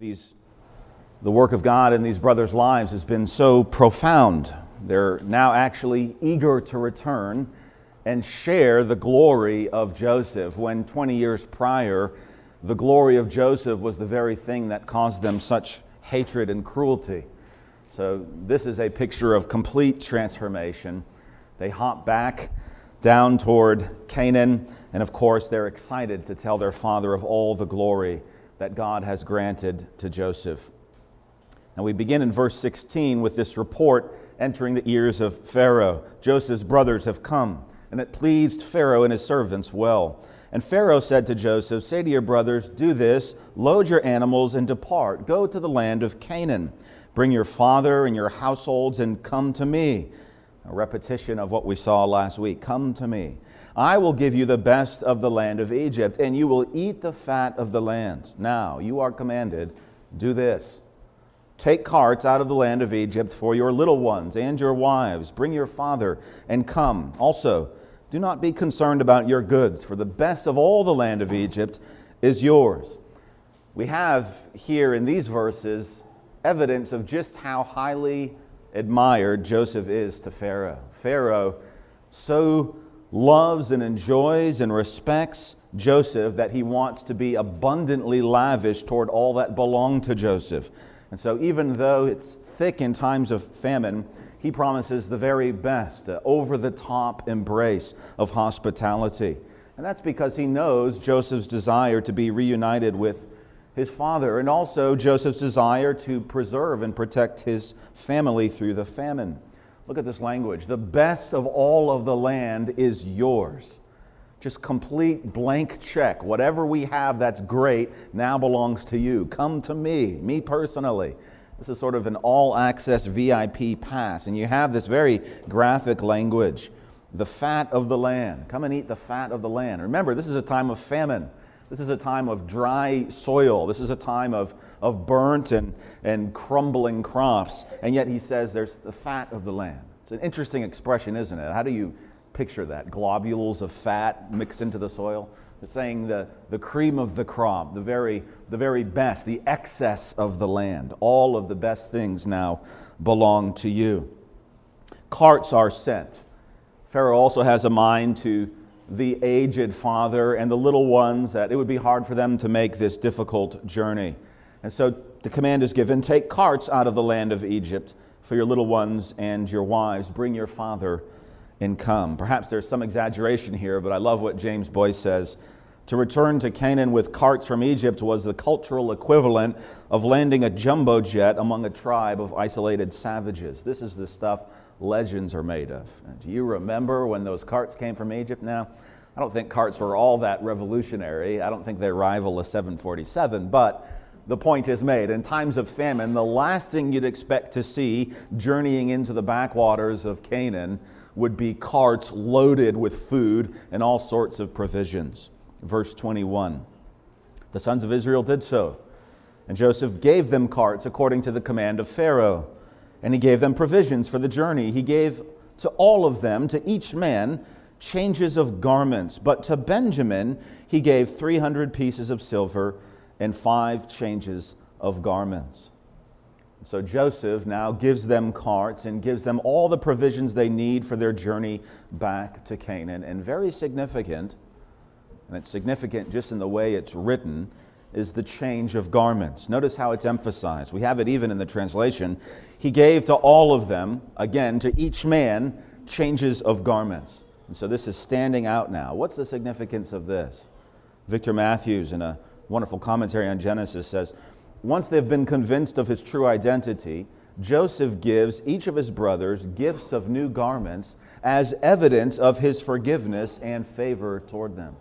These, the work of God in these brothers' lives has been so profound. They're now actually eager to return and share the glory of Joseph when 20 years prior, the glory of Joseph was the very thing that caused them such hatred and cruelty. So, this is a picture of complete transformation. They hop back down toward Canaan, and of course, they're excited to tell their father of all the glory that God has granted to Joseph. Now we begin in verse 16 with this report entering the ears of Pharaoh. Joseph's brothers have come, and it pleased Pharaoh and his servants well. And Pharaoh said to Joseph, Say to your brothers, Do this, load your animals and depart. Go to the land of Canaan. Bring your father and your households and come to me. A repetition of what we saw last week. Come to me. I will give you the best of the land of Egypt, and you will eat the fat of the land. Now, you are commanded, do this. Take carts out of the land of Egypt for your little ones and your wives. Bring your father and come. Also, do not be concerned about your goods, for the best of all the land of Egypt is yours. We have here in these verses evidence of just how highly admired Joseph is to Pharaoh. Pharaoh, so loves and enjoys and respects Joseph that he wants to be abundantly lavish toward all that belong to Joseph. And so, even though it's thick in times of famine, he promises the very best, over the top embrace of hospitality. And that's because he knows Joseph's desire to be reunited with his father and also Joseph's desire to preserve and protect his family through the famine. Look at this language. The best of all of the land is yours. Just complete blank check. Whatever we have that's great now belongs to you. Come to me, me personally. This is sort of an all access VIP pass. And you have this very graphic language the fat of the land. Come and eat the fat of the land. Remember, this is a time of famine. This is a time of dry soil. This is a time of, of burnt and, and crumbling crops. And yet he says there's the fat of the land. It's an interesting expression, isn't it? How do you picture that? Globules of fat mixed into the soil? It's saying the, the cream of the crop, the very, the very best, the excess of the land. All of the best things now belong to you. Carts are sent. Pharaoh also has a mind to the aged father and the little ones that it would be hard for them to make this difficult journey. And so the command is given take carts out of the land of Egypt for your little ones and your wives. Bring your father and come. Perhaps there's some exaggeration here, but I love what James Boice says. To return to Canaan with carts from Egypt was the cultural equivalent of landing a jumbo jet among a tribe of isolated savages. This is the stuff legends are made of. Do you remember when those carts came from Egypt now? I don't think carts were all that revolutionary. I don't think they rival a 747, but the point is made. In times of famine, the last thing you'd expect to see journeying into the backwaters of Canaan would be carts loaded with food and all sorts of provisions. Verse 21 The sons of Israel did so, and Joseph gave them carts according to the command of Pharaoh and he gave them provisions for the journey. He gave to all of them, to each man, changes of garments. But to Benjamin, he gave 300 pieces of silver and five changes of garments. So Joseph now gives them carts and gives them all the provisions they need for their journey back to Canaan. And very significant, and it's significant just in the way it's written, is the change of garments. Notice how it's emphasized. We have it even in the translation. He gave to all of them, again, to each man, changes of garments. And so this is standing out now. What's the significance of this? Victor Matthews, in a wonderful commentary on Genesis, says once they've been convinced of his true identity, Joseph gives each of his brothers gifts of new garments as evidence of his forgiveness and favor toward them.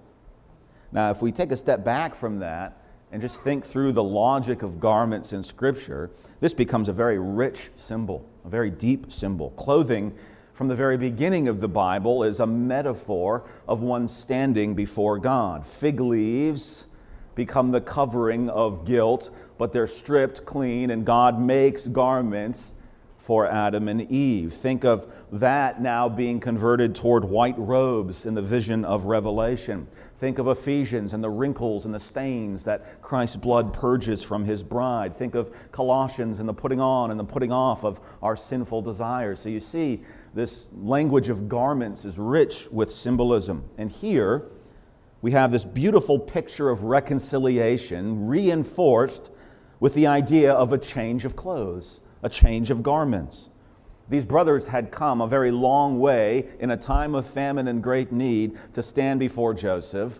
Now, if we take a step back from that, and just think through the logic of garments in Scripture, this becomes a very rich symbol, a very deep symbol. Clothing, from the very beginning of the Bible, is a metaphor of one standing before God. Fig leaves become the covering of guilt, but they're stripped clean, and God makes garments for Adam and Eve. Think of that now being converted toward white robes in the vision of Revelation. Think of Ephesians and the wrinkles and the stains that Christ's blood purges from his bride. Think of Colossians and the putting on and the putting off of our sinful desires. So you see, this language of garments is rich with symbolism. And here we have this beautiful picture of reconciliation reinforced with the idea of a change of clothes a change of garments. These brothers had come a very long way in a time of famine and great need to stand before Joseph.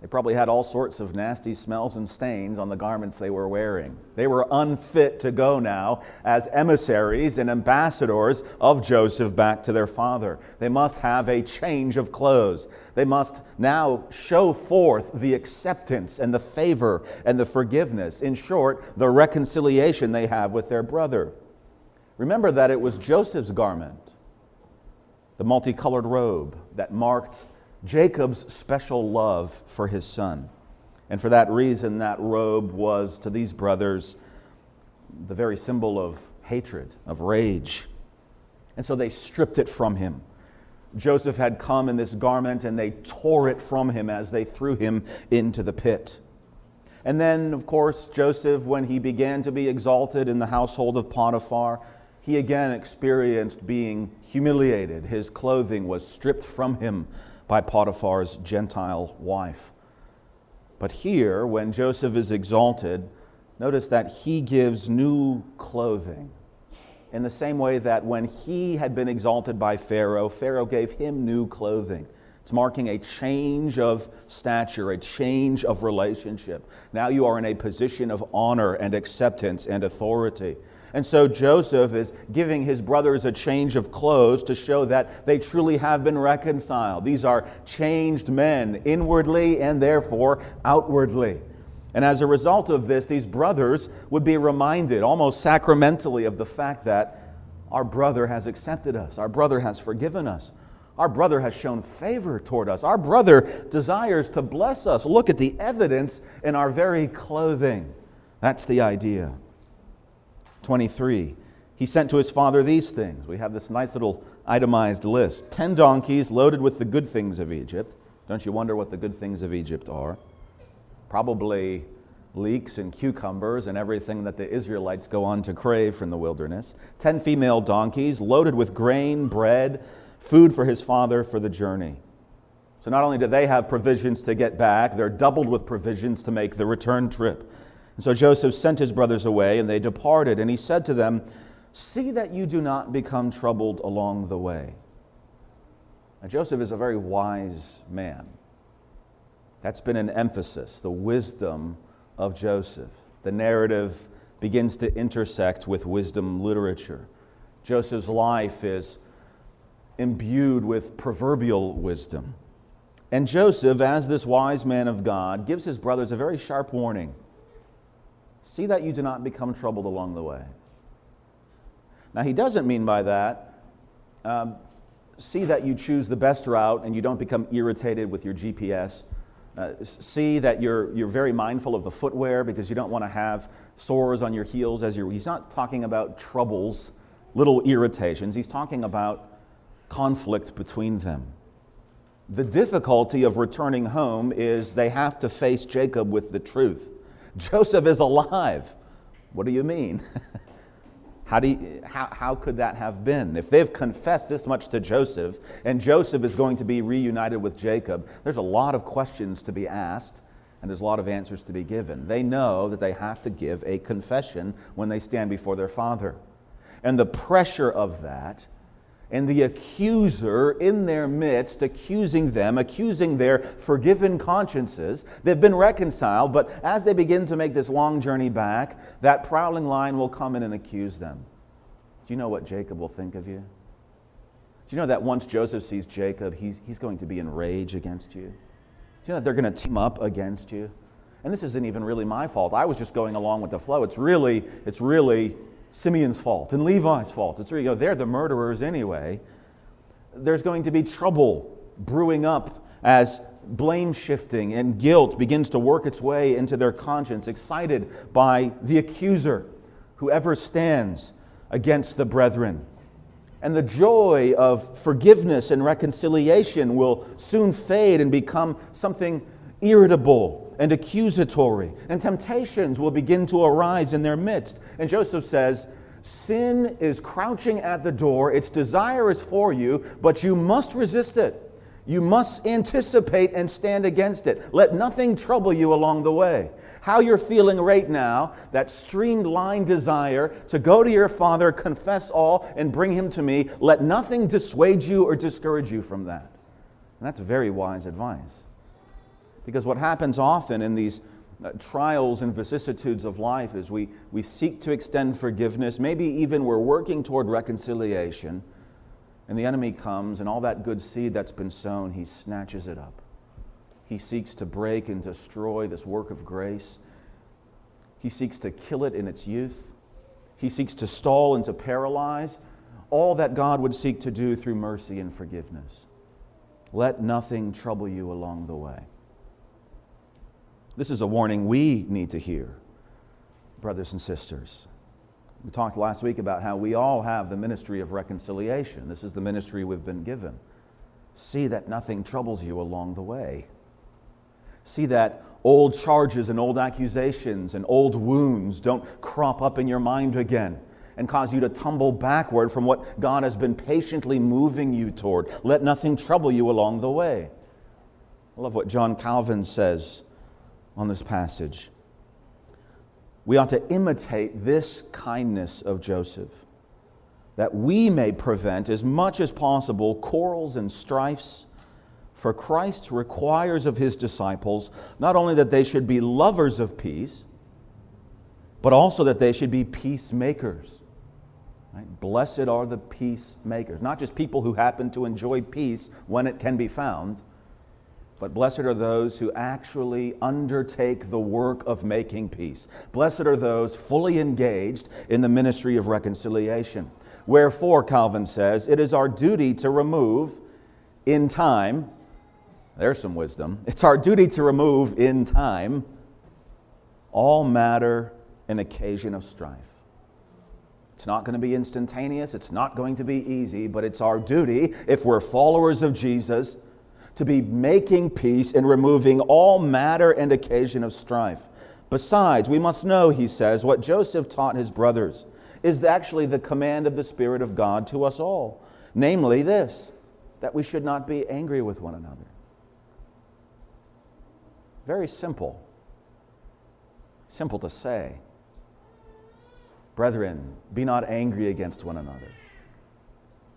They probably had all sorts of nasty smells and stains on the garments they were wearing. They were unfit to go now as emissaries and ambassadors of Joseph back to their father. They must have a change of clothes. They must now show forth the acceptance and the favor and the forgiveness. In short, the reconciliation they have with their brother. Remember that it was Joseph's garment, the multicolored robe that marked Jacob's special love for his son. And for that reason, that robe was to these brothers the very symbol of hatred, of rage. And so they stripped it from him. Joseph had come in this garment and they tore it from him as they threw him into the pit. And then, of course, Joseph, when he began to be exalted in the household of Potiphar, he again experienced being humiliated. His clothing was stripped from him by Potiphar's Gentile wife. But here, when Joseph is exalted, notice that he gives new clothing. In the same way that when he had been exalted by Pharaoh, Pharaoh gave him new clothing. It's marking a change of stature, a change of relationship. Now you are in a position of honor and acceptance and authority. And so Joseph is giving his brothers a change of clothes to show that they truly have been reconciled. These are changed men, inwardly and therefore outwardly. And as a result of this, these brothers would be reminded almost sacramentally of the fact that our brother has accepted us, our brother has forgiven us. Our brother has shown favor toward us. Our brother desires to bless us. Look at the evidence in our very clothing. That's the idea. 23. He sent to his father these things. We have this nice little itemized list 10 donkeys loaded with the good things of Egypt. Don't you wonder what the good things of Egypt are? Probably leeks and cucumbers and everything that the Israelites go on to crave from the wilderness. 10 female donkeys loaded with grain, bread, food for his father for the journey. So not only do they have provisions to get back, they're doubled with provisions to make the return trip. And so Joseph sent his brothers away, and they departed. And he said to them, See that you do not become troubled along the way. Now, Joseph is a very wise man. That's been an emphasis, the wisdom of Joseph. The narrative begins to intersect with wisdom literature. Joseph's life is imbued with proverbial wisdom. And Joseph, as this wise man of God, gives his brothers a very sharp warning. See that you do not become troubled along the way. Now, he doesn't mean by that, um, see that you choose the best route and you don't become irritated with your GPS. Uh, see that you're, you're very mindful of the footwear because you don't want to have sores on your heels as you're. He's not talking about troubles, little irritations. He's talking about conflict between them. The difficulty of returning home is they have to face Jacob with the truth. Joseph is alive. What do you mean? How, do you, how, how could that have been? If they've confessed this much to Joseph, and Joseph is going to be reunited with Jacob, there's a lot of questions to be asked, and there's a lot of answers to be given. They know that they have to give a confession when they stand before their father. And the pressure of that and the accuser in their midst, accusing them, accusing their forgiven consciences. They've been reconciled, but as they begin to make this long journey back, that prowling lion will come in and accuse them. Do you know what Jacob will think of you? Do you know that once Joseph sees Jacob, he's, he's going to be in rage against you? Do you know that they're going to team up against you? And this isn't even really my fault. I was just going along with the flow. It's really, it's really Simeon's fault and Levi's fault. It's, you know, they're the murderers anyway. There's going to be trouble brewing up as blame shifting and guilt begins to work its way into their conscience, excited by the accuser, whoever stands against the brethren. And the joy of forgiveness and reconciliation will soon fade and become something irritable and accusatory. And temptations will begin to arise in their midst. And Joseph says, Sin is crouching at the door, its desire is for you, but you must resist it. You must anticipate and stand against it. Let nothing trouble you along the way. How you're feeling right now, that streamlined desire to go to your Father, confess all, and bring Him to me, let nothing dissuade you or discourage you from that. And that's very wise advice. Because what happens often in these uh, trials and vicissitudes of life is we, we seek to extend forgiveness, maybe even we're working toward reconciliation and the enemy comes, and all that good seed that's been sown, he snatches it up. He seeks to break and destroy this work of grace. He seeks to kill it in its youth. He seeks to stall and to paralyze all that God would seek to do through mercy and forgiveness. Let nothing trouble you along the way. This is a warning we need to hear, brothers and sisters. We talked last week about how we all have the ministry of reconciliation. This is the ministry we've been given. See that nothing troubles you along the way. See that old charges and old accusations and old wounds don't crop up in your mind again and cause you to tumble backward from what God has been patiently moving you toward. Let nothing trouble you along the way. I love what John Calvin says on this passage we ought to imitate this kindness of Joseph, that we may prevent as much as possible quarrels and strifes. For Christ requires of his disciples not only that they should be lovers of peace, but also that they should be peacemakers. Right? Blessed are the peacemakers, not just people who happen to enjoy peace when it can be found but blessed are those who actually undertake the work of making peace. Blessed are those fully engaged in the ministry of reconciliation. Wherefore, Calvin says, it is our duty to remove in time, there's some wisdom, it's our duty to remove in time all matter and occasion of strife. It's not going to be instantaneous, it's not going to be easy, but it's our duty, if we're followers of Jesus, to be making peace and removing all matter and occasion of strife. Besides, we must know, he says, what Joseph taught his brothers is actually the command of the Spirit of God to us all. Namely, this that we should not be angry with one another. Very simple. Simple to say. Brethren, be not angry against one another.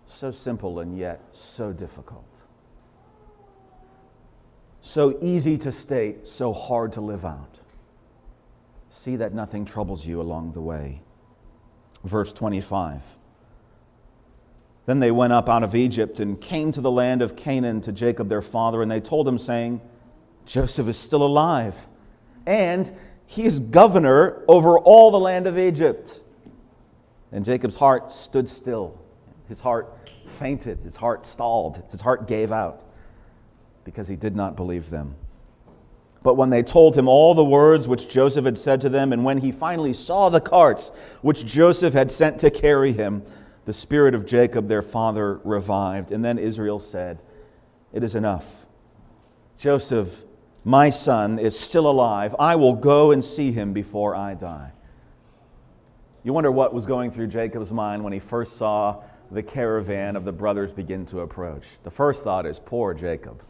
So simple and yet so difficult. So easy to state, so hard to live out. See that nothing troubles you along the way. Verse 25. Then they went up out of Egypt and came to the land of Canaan to Jacob their father, and they told him, saying, Joseph is still alive, and he is governor over all the land of Egypt. And Jacob's heart stood still. His heart fainted. His heart stalled. His heart gave out because he did not believe them. But when they told him all the words which Joseph had said to them, and when he finally saw the carts which Joseph had sent to carry him, the spirit of Jacob, their father, revived. And then Israel said, It is enough. Joseph, my son, is still alive. I will go and see him before I die. You wonder what was going through Jacob's mind when he first saw the caravan of the brothers begin to approach. The first thought is, Poor Jacob.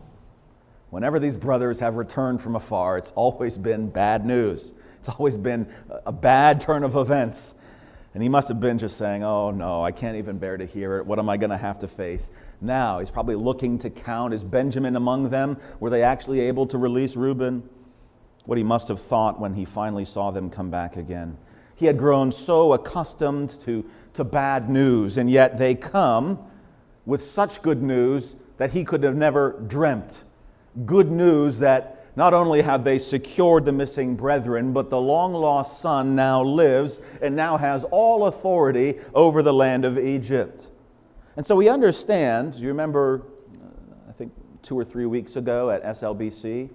Whenever these brothers have returned from afar, it's always been bad news. It's always been a bad turn of events. And he must have been just saying, Oh no, I can't even bear to hear it. What am I going to have to face? Now he's probably looking to count is Benjamin among them? Were they actually able to release Reuben? What he must have thought when he finally saw them come back again. He had grown so accustomed to, to bad news, and yet they come with such good news that he could have never dreamt good news that not only have they secured the missing brethren, but the long lost son now lives and now has all authority over the land of Egypt. And so we understand, you remember, uh, I think two or three weeks ago at SLBC,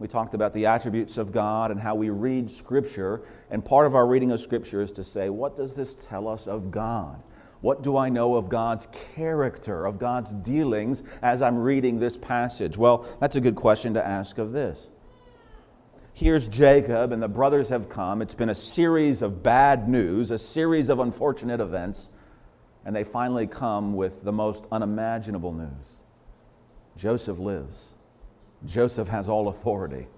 We talked about the attributes of God and how we read Scripture. And part of our reading of Scripture is to say, what does this tell us of God? What do I know of God's character, of God's dealings as I'm reading this passage? Well, that's a good question to ask of this. Here's Jacob, and the brothers have come. It's been a series of bad news, a series of unfortunate events, and they finally come with the most unimaginable news Joseph lives. Joseph has all authority.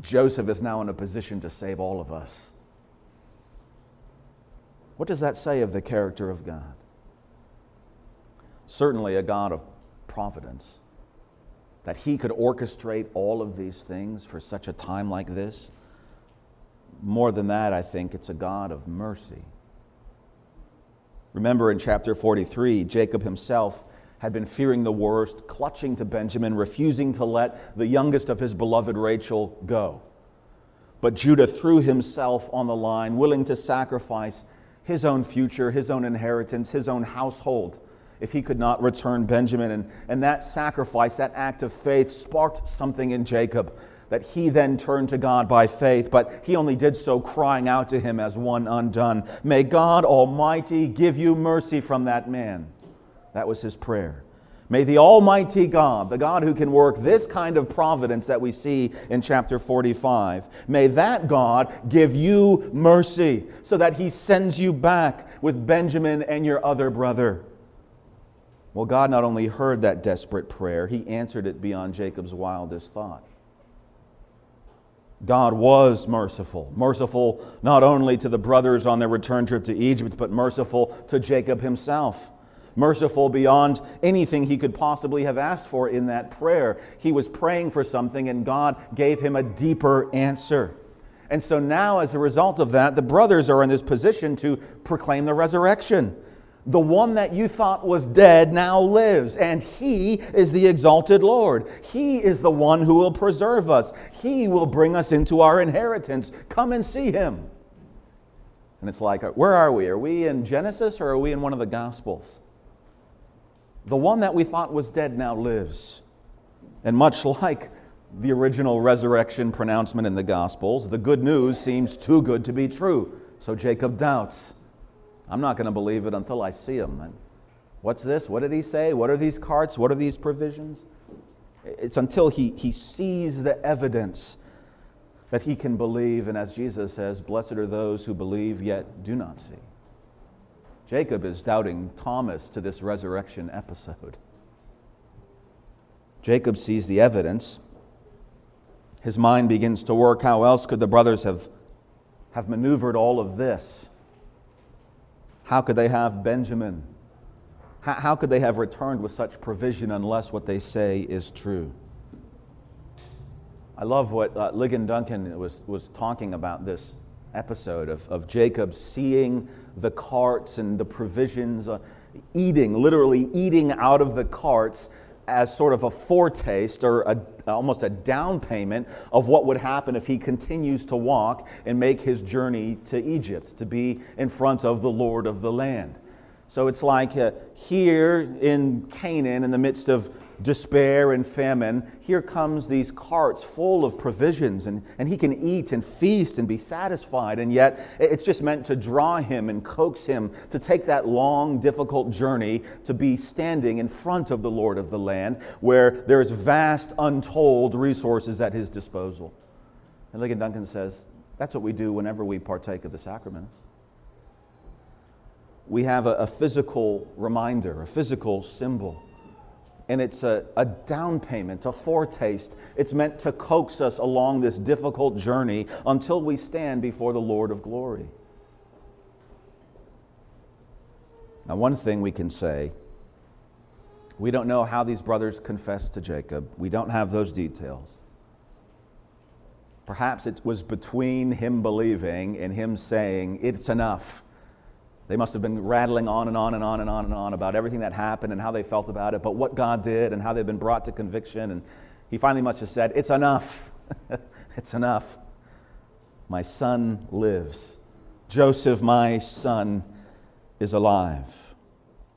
Joseph is now in a position to save all of us. What does that say of the character of God? Certainly, a God of providence. That He could orchestrate all of these things for such a time like this. More than that, I think it's a God of mercy. Remember in chapter 43, Jacob himself had been fearing the worst, clutching to Benjamin, refusing to let the youngest of his beloved Rachel go. But Judah threw himself on the line, willing to sacrifice his own future, his own inheritance, his own household if he could not return Benjamin. And, and that sacrifice, that act of faith, sparked something in Jacob that he then turned to God by faith, but he only did so crying out to him as one undone. May God Almighty give you mercy from that man. That was his prayer. May the Almighty God, the God who can work this kind of providence that we see in chapter 45, may that God give you mercy so that he sends you back with Benjamin and your other brother. Well, God not only heard that desperate prayer, he answered it beyond Jacob's wildest thought. God was merciful. Merciful not only to the brothers on their return trip to Egypt, but merciful to Jacob himself merciful beyond anything he could possibly have asked for in that prayer. He was praying for something, and God gave him a deeper answer. And so now, as a result of that, the brothers are in this position to proclaim the resurrection. The one that you thought was dead now lives, and He is the exalted Lord. He is the one who will preserve us. He will bring us into our inheritance. Come and see Him. And it's like, where are we? Are we in Genesis or are we in one of the Gospels? The one that we thought was dead now lives. And much like the original resurrection pronouncement in the Gospels, the good news seems too good to be true. So Jacob doubts. I'm not going to believe it until I see him. And what's this? What did he say? What are these carts? What are these provisions? It's until he, he sees the evidence that he can believe. And as Jesus says, blessed are those who believe yet do not see. Jacob is doubting Thomas to this resurrection episode. Jacob sees the evidence. His mind begins to work. How else could the brothers have, have maneuvered all of this? How could they have Benjamin? How, how could they have returned with such provision unless what they say is true? I love what uh, Ligon Duncan was, was talking about this episode of, of Jacob seeing the carts and the provisions, uh, eating, literally eating out of the carts as sort of a foretaste or a, almost a down payment of what would happen if he continues to walk and make his journey to Egypt, to be in front of the Lord of the land. So it's like uh, here in Canaan, in the midst of despair and famine, here comes these carts full of provisions, and, and he can eat and feast and be satisfied. And yet, it's just meant to draw him and coax him to take that long, difficult journey to be standing in front of the Lord of the land, where there's vast, untold resources at his disposal. And Ligon Duncan says, that's what we do whenever we partake of the sacraments. We have a, a physical reminder, a physical symbol and it's a, a down payment, a foretaste. It's meant to coax us along this difficult journey until we stand before the Lord of glory. Now, one thing we can say we don't know how these brothers confessed to Jacob, we don't have those details. Perhaps it was between him believing and him saying, It's enough. They must have been rattling on and on and on and on and on about everything that happened and how they felt about it, but what God did and how they've been brought to conviction. And he finally must have said, It's enough. it's enough. My son lives. Joseph, my son, is alive.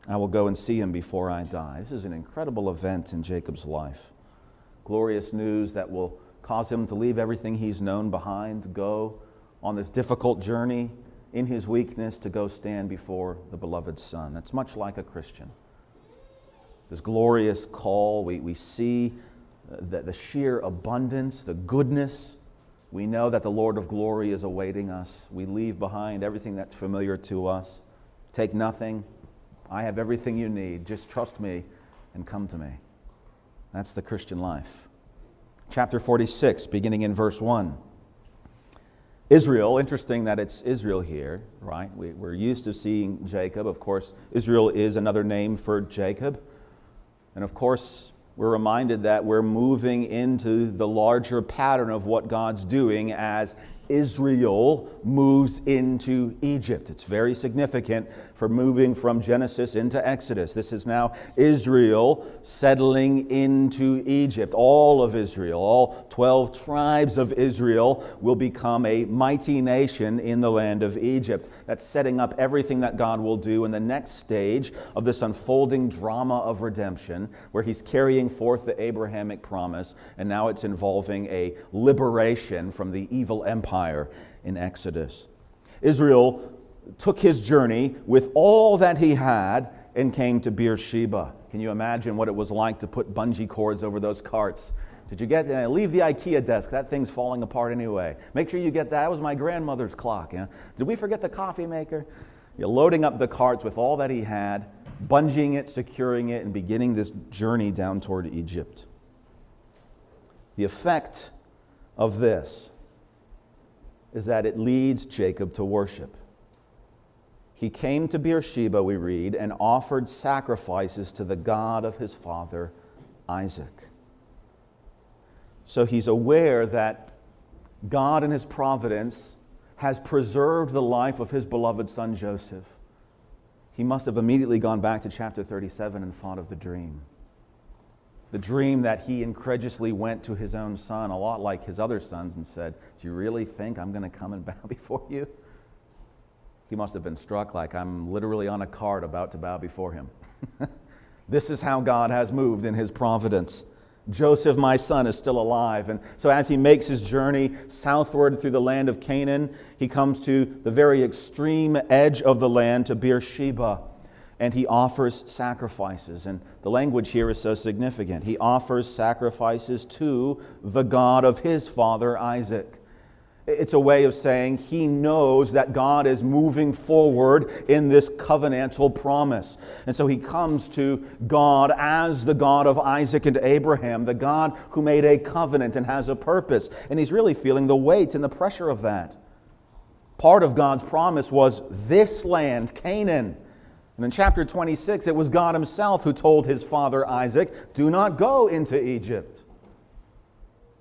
I will go and see him before I die. This is an incredible event in Jacob's life. glorious news that will cause him to leave everything he's known behind, go on this difficult journey in his weakness to go stand before the beloved Son. That's much like a Christian. This glorious call, we, we see uh, the, the sheer abundance, the goodness. We know that the Lord of glory is awaiting us. We leave behind everything that's familiar to us. Take nothing. I have everything you need. Just trust me and come to me. That's the Christian life. Chapter 46, beginning in verse 1. Israel, interesting that it's Israel here, right? We, are used to seeing Jacob. Of course, Israel is another name for Jacob. And of course, we're reminded that we're moving into the larger pattern of what God's doing as Israel moves into Egypt. It's very significant for moving from Genesis into Exodus. This is now Israel settling into Egypt. All of Israel, all 12 tribes of Israel, will become a mighty nation in the land of Egypt. That's setting up everything that God will do in the next stage of this unfolding drama of redemption, where He's carrying forth the Abrahamic promise, and now it's involving a liberation from the evil empire empire in Exodus. Israel took his journey with all that he had and came to Beersheba. Can you imagine what it was like to put bungee cords over those carts? Did you get uh, leave the IKEA desk? That thing's falling apart anyway. Make sure you get that. That was my grandmother's clock. Yeah? Did we forget the coffee maker? You're loading up the carts with all that he had, bungeeing it, securing it, and beginning this journey down toward Egypt. The effect of this is that it leads Jacob to worship. He came to Beersheba, we read, and offered sacrifices to the God of his father, Isaac. So he's aware that God in his providence has preserved the life of his beloved son Joseph. He must have immediately gone back to chapter 37 and thought of the dream the dream that he incredulously went to his own son, a lot like his other sons, and said, Do you really think I'm going to come and bow before you? He must have been struck like I'm literally on a cart about to bow before him. this is how God has moved in his providence. Joseph, my son, is still alive. And so, as he makes his journey southward through the land of Canaan, he comes to the very extreme edge of the land to Beersheba and he offers sacrifices. And the language here is so significant. He offers sacrifices to the God of his father, Isaac. It's a way of saying he knows that God is moving forward in this covenantal promise. And so he comes to God as the God of Isaac and Abraham, the God who made a covenant and has a purpose. And he's really feeling the weight and the pressure of that. Part of God's promise was this land, Canaan. And in chapter 26, it was God Himself who told his father Isaac, Do not go into Egypt.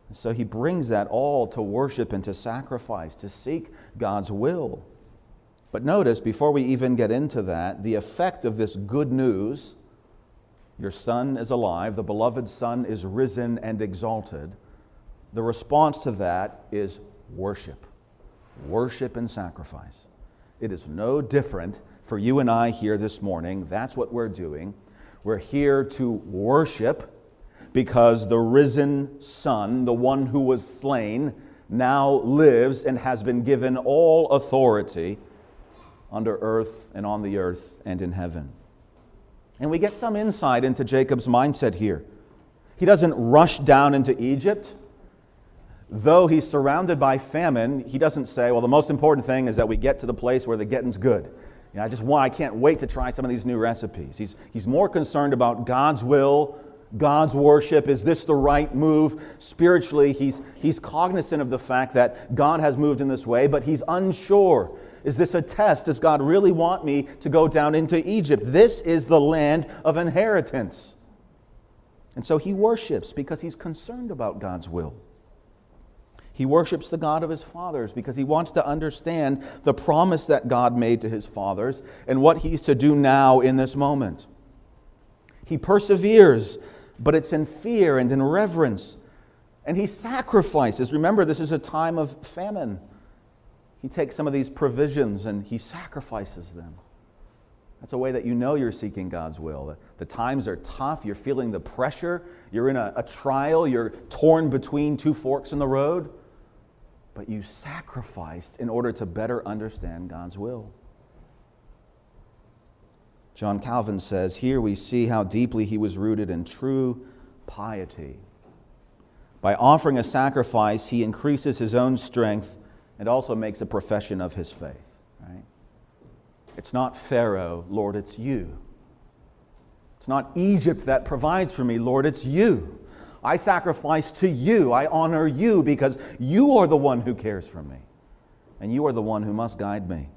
And so he brings that all to worship and to sacrifice, to seek God's will. But notice, before we even get into that, the effect of this good news your son is alive, the beloved son is risen and exalted. The response to that is worship. Worship and sacrifice. It is no different for you and I here this morning. That's what we're doing. We're here to worship because the risen Son, the one who was slain, now lives and has been given all authority under earth and on the earth and in heaven. And we get some insight into Jacob's mindset here. He doesn't rush down into Egypt. Though he's surrounded by famine, he doesn't say, well, the most important thing is that we get to the place where the getting's good. You know, I just want, I can't wait to try some of these new recipes. He's, he's more concerned about God's will, God's worship. Is this the right move? Spiritually, he's, he's cognizant of the fact that God has moved in this way, but he's unsure. Is this a test? Does God really want me to go down into Egypt? This is the land of inheritance. And so he worships because he's concerned about God's will. He worships the God of his fathers because he wants to understand the promise that God made to his fathers and what he's to do now in this moment. He perseveres, but it's in fear and in reverence. And he sacrifices. Remember, this is a time of famine. He takes some of these provisions and he sacrifices them. That's a way that you know you're seeking God's will. The, times are tough, you're feeling the pressure, you're in a, a trial, you're torn between two forks in the road, but you sacrificed in order to better understand God's will. John Calvin says, Here we see how deeply he was rooted in true piety. By offering a sacrifice, he increases his own strength and also makes a profession of his faith. Right? It's not Pharaoh, Lord, it's you. It's not Egypt that provides for me, Lord, it's you. I sacrifice to you. I honor you because you are the one who cares for me. And you are the one who must guide me.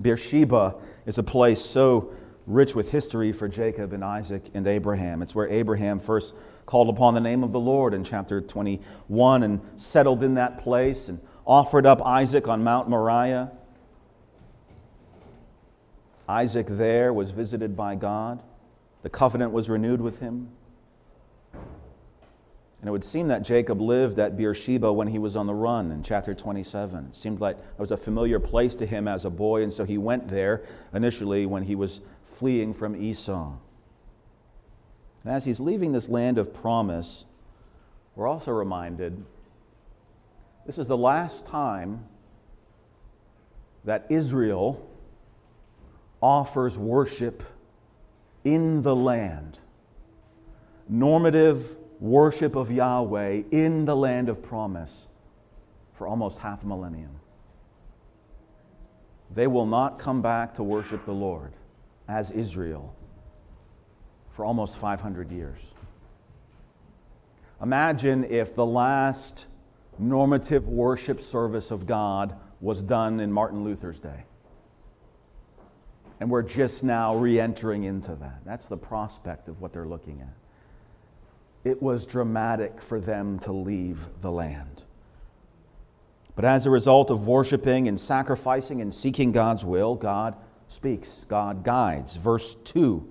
Beersheba is a place so rich with history for Jacob and Isaac and Abraham. It's where Abraham first called upon the name of the Lord in chapter 21 and settled in that place and offered up Isaac on Mount Moriah. Isaac there was visited by God. The covenant was renewed with him. And it would seem that Jacob lived at Beersheba when he was on the run in chapter 27. It seemed like it was a familiar place to him as a boy, and so he went there initially when he was fleeing from Esau. And as he's leaving this land of promise, we're also reminded this is the last time that Israel offers worship in the land. Normative worship of Yahweh in the land of promise for almost half a millennium. They will not come back to worship the Lord as Israel for almost 500 years. Imagine if the last normative worship service of God was done in Martin Luther's day. And we're just now re entering into that. That's the prospect of what they're looking at. It was dramatic for them to leave the land. But as a result of worshiping and sacrificing and seeking God's will, God speaks, God guides. Verse 2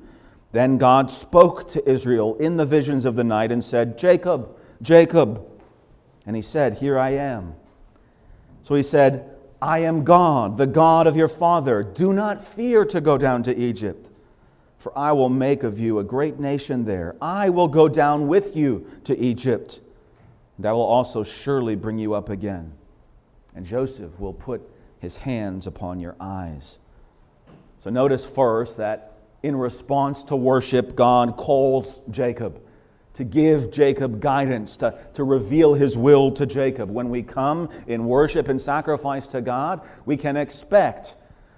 then God spoke to Israel in the visions of the night and said, Jacob, Jacob. And he said, Here I am. So he said, I am God, the God of your father. Do not fear to go down to Egypt, for I will make of you a great nation there. I will go down with you to Egypt, and I will also surely bring you up again. And Joseph will put his hands upon your eyes. So notice first that in response to worship, God calls Jacob to give Jacob guidance, to, to reveal his will to Jacob. When we come in worship and sacrifice to God, we can expect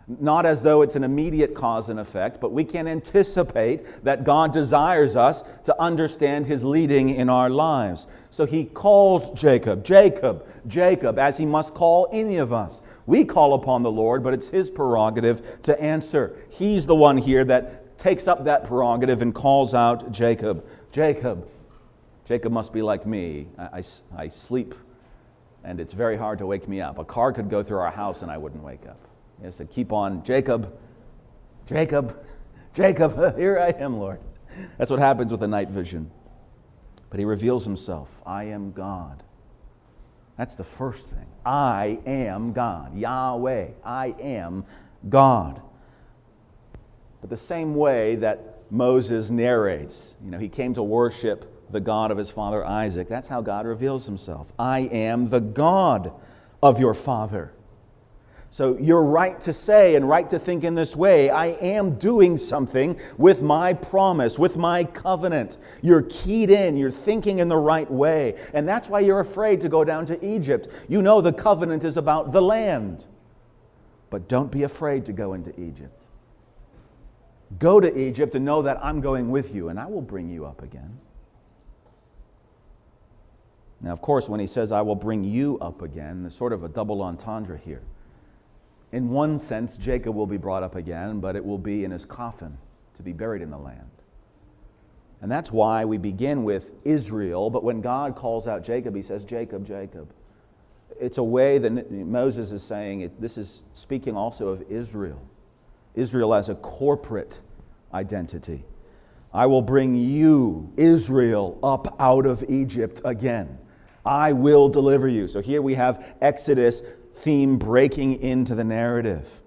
not as though it's an immediate cause and effect, but we can anticipate that God desires us to understand His leading in our lives. So He calls Jacob, Jacob, Jacob, as He must call any of us. We call upon the Lord, but it's His prerogative to answer. He's the one here that takes up that prerogative and calls out Jacob, Jacob. Jacob must be like me. I, I, I sleep, and it's very hard to wake me up. A car could go through our house, and I wouldn't wake up. He said, Keep on, Jacob, Jacob, Jacob, here I am, Lord. That's what happens with a night vision. But he reveals himself I am God. That's the first thing. I am God. Yahweh. I am God. But the same way that Moses narrates, you know, he came to worship the God of his father Isaac. That's how God reveals himself. I am the God of your father. So you're right to say and right to think in this way. I am doing something with my promise, with my covenant. You're keyed in, you're thinking in the right way. And that's why you're afraid to go down to Egypt. You know the covenant is about the land. But don't be afraid to go into Egypt. Go to Egypt and know that I'm going with you and I will bring you up again. Now, of course, when he says, I will bring you up again, there's sort of a double entendre here in one sense, Jacob will be brought up again, but it will be in his coffin to be buried in the land. And that's why we begin with Israel, but when God calls out Jacob, he says, Jacob, Jacob. It's a way that Moses is saying it, this is speaking also of Israel. Israel as a corporate identity. I will bring you, Israel, up out of Egypt again. I will deliver you. So here we have Exodus theme breaking into the narrative.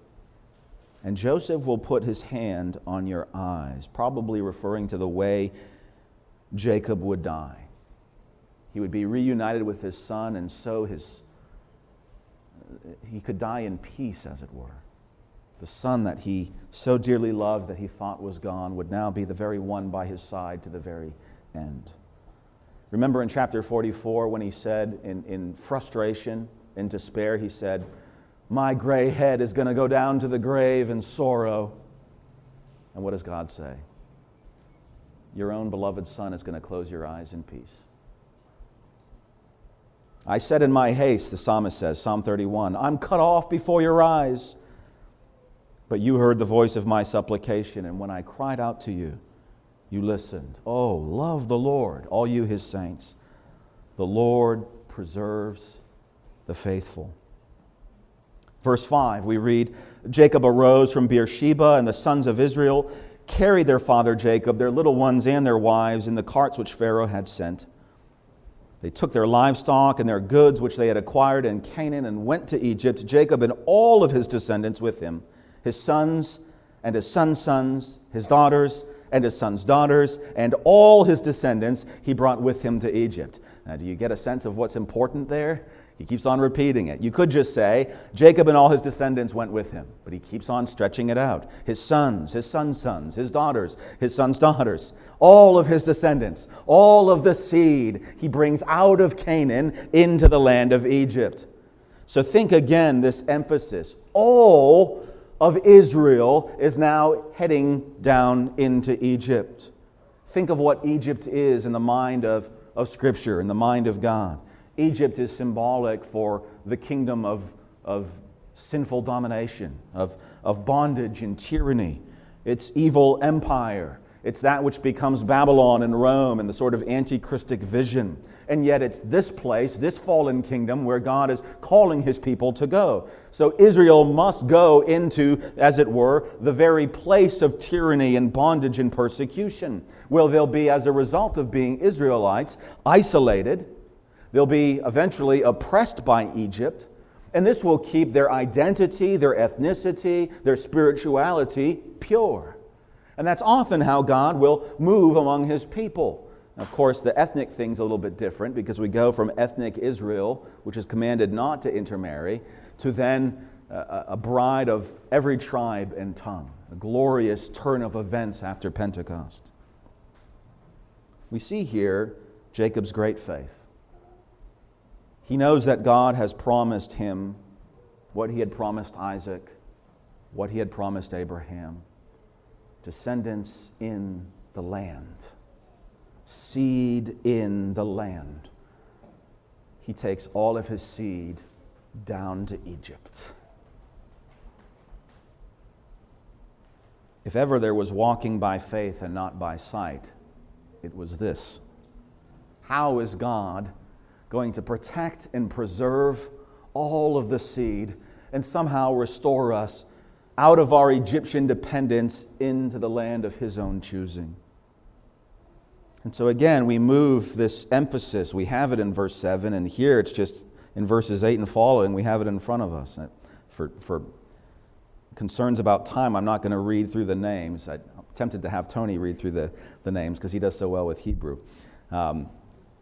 and Joseph will put his hand on your eyes, probably referring to the way Jacob would die. He would be reunited with his son, and so his, he could die in peace, as it were. The son that he so dearly loved that he thought was gone would now be the very one by his side to the very end. Remember in chapter 44 when he said, in, in frustration, in despair, he said, My gray head is going to go down to the grave in sorrow. And what does God say? Your own beloved son is going to close your eyes in peace. I said in my haste, the psalmist says, Psalm 31, I'm cut off before your eyes. But you heard the voice of my supplication, and when I cried out to you, you listened. Oh, love the Lord, all you his saints. The Lord preserves the faithful. Verse 5, we read Jacob arose from Beersheba, and the sons of Israel carried their father Jacob, their little ones, and their wives in the carts which Pharaoh had sent. They took their livestock and their goods which they had acquired in Canaan and went to Egypt, Jacob and all of his descendants with him, his sons and his sons' sons, his daughters and his sons' daughters, and all his descendants he brought with him to Egypt. Now, do you get a sense of what's important there? He keeps on repeating it. You could just say, Jacob and all his descendants went with him, but he keeps on stretching it out. His sons, his sons' sons, his daughters, his sons' daughters, all of his descendants, all of the seed he brings out of Canaan into the land of Egypt. So think again this emphasis. All of Israel is now heading down into Egypt. Think of what Egypt is in the mind of, of Scripture, in the mind of God. Egypt is symbolic for the kingdom of, of sinful domination, of, of bondage and tyranny. It's evil empire. It's that which becomes Babylon and Rome and the sort of antichristic vision. And yet, it's this place, this fallen kingdom, where God is calling his people to go. So, Israel must go into, as it were, the very place of tyranny and bondage and persecution. Well, they'll be, as a result of being Israelites, isolated They'll be eventually oppressed by Egypt, and this will keep their identity, their ethnicity, their spirituality pure. And that's often how God will move among his people. Of course, the ethnic thing's a little bit different because we go from ethnic Israel, which is commanded not to intermarry, to then uh, a bride of every tribe and tongue. A glorious turn of events after Pentecost. We see here Jacob's great faith. He knows that God has promised him what he had promised Isaac, what he had promised Abraham descendants in the land, seed in the land. He takes all of his seed down to Egypt. If ever there was walking by faith and not by sight, it was this. How is God going to protect and preserve all of the seed and somehow restore us out of our Egyptian dependence into the land of his own choosing. And so again, we move this emphasis. We have it in verse 7, and here it's just in verses 8 and following, we have it in front of us. For, for concerns about time, I'm not going to read through the names. I'm tempted to have Tony read through the, the names because he does so well with Hebrew. Um,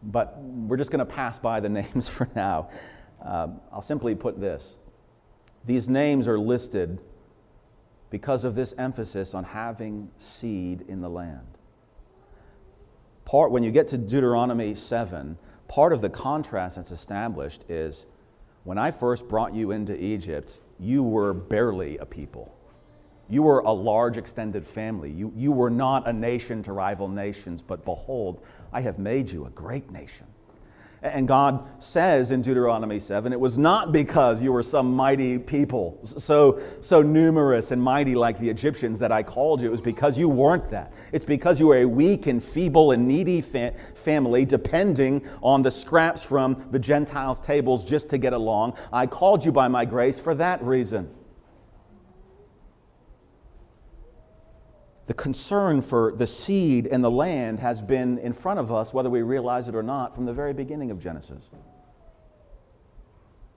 but we're just going to pass by the names for now. Uh, I'll simply put this these names are listed because of this emphasis on having seed in the land. Part, when you get to Deuteronomy 7, part of the contrast that's established is when I first brought you into Egypt, you were barely a people. You were a large extended family. You, you were not a nation to rival nations, but behold, I have made you a great nation. And God says in Deuteronomy 7, it was not because you were some mighty people, so, so numerous and mighty like the Egyptians that I called you. It was because you weren't that. It's because you were a weak and feeble and needy fa- family, depending on the scraps from the Gentiles' tables just to get along. I called you by my grace for that reason. The concern for the seed and the land has been in front of us, whether we realize it or not, from the very beginning of Genesis.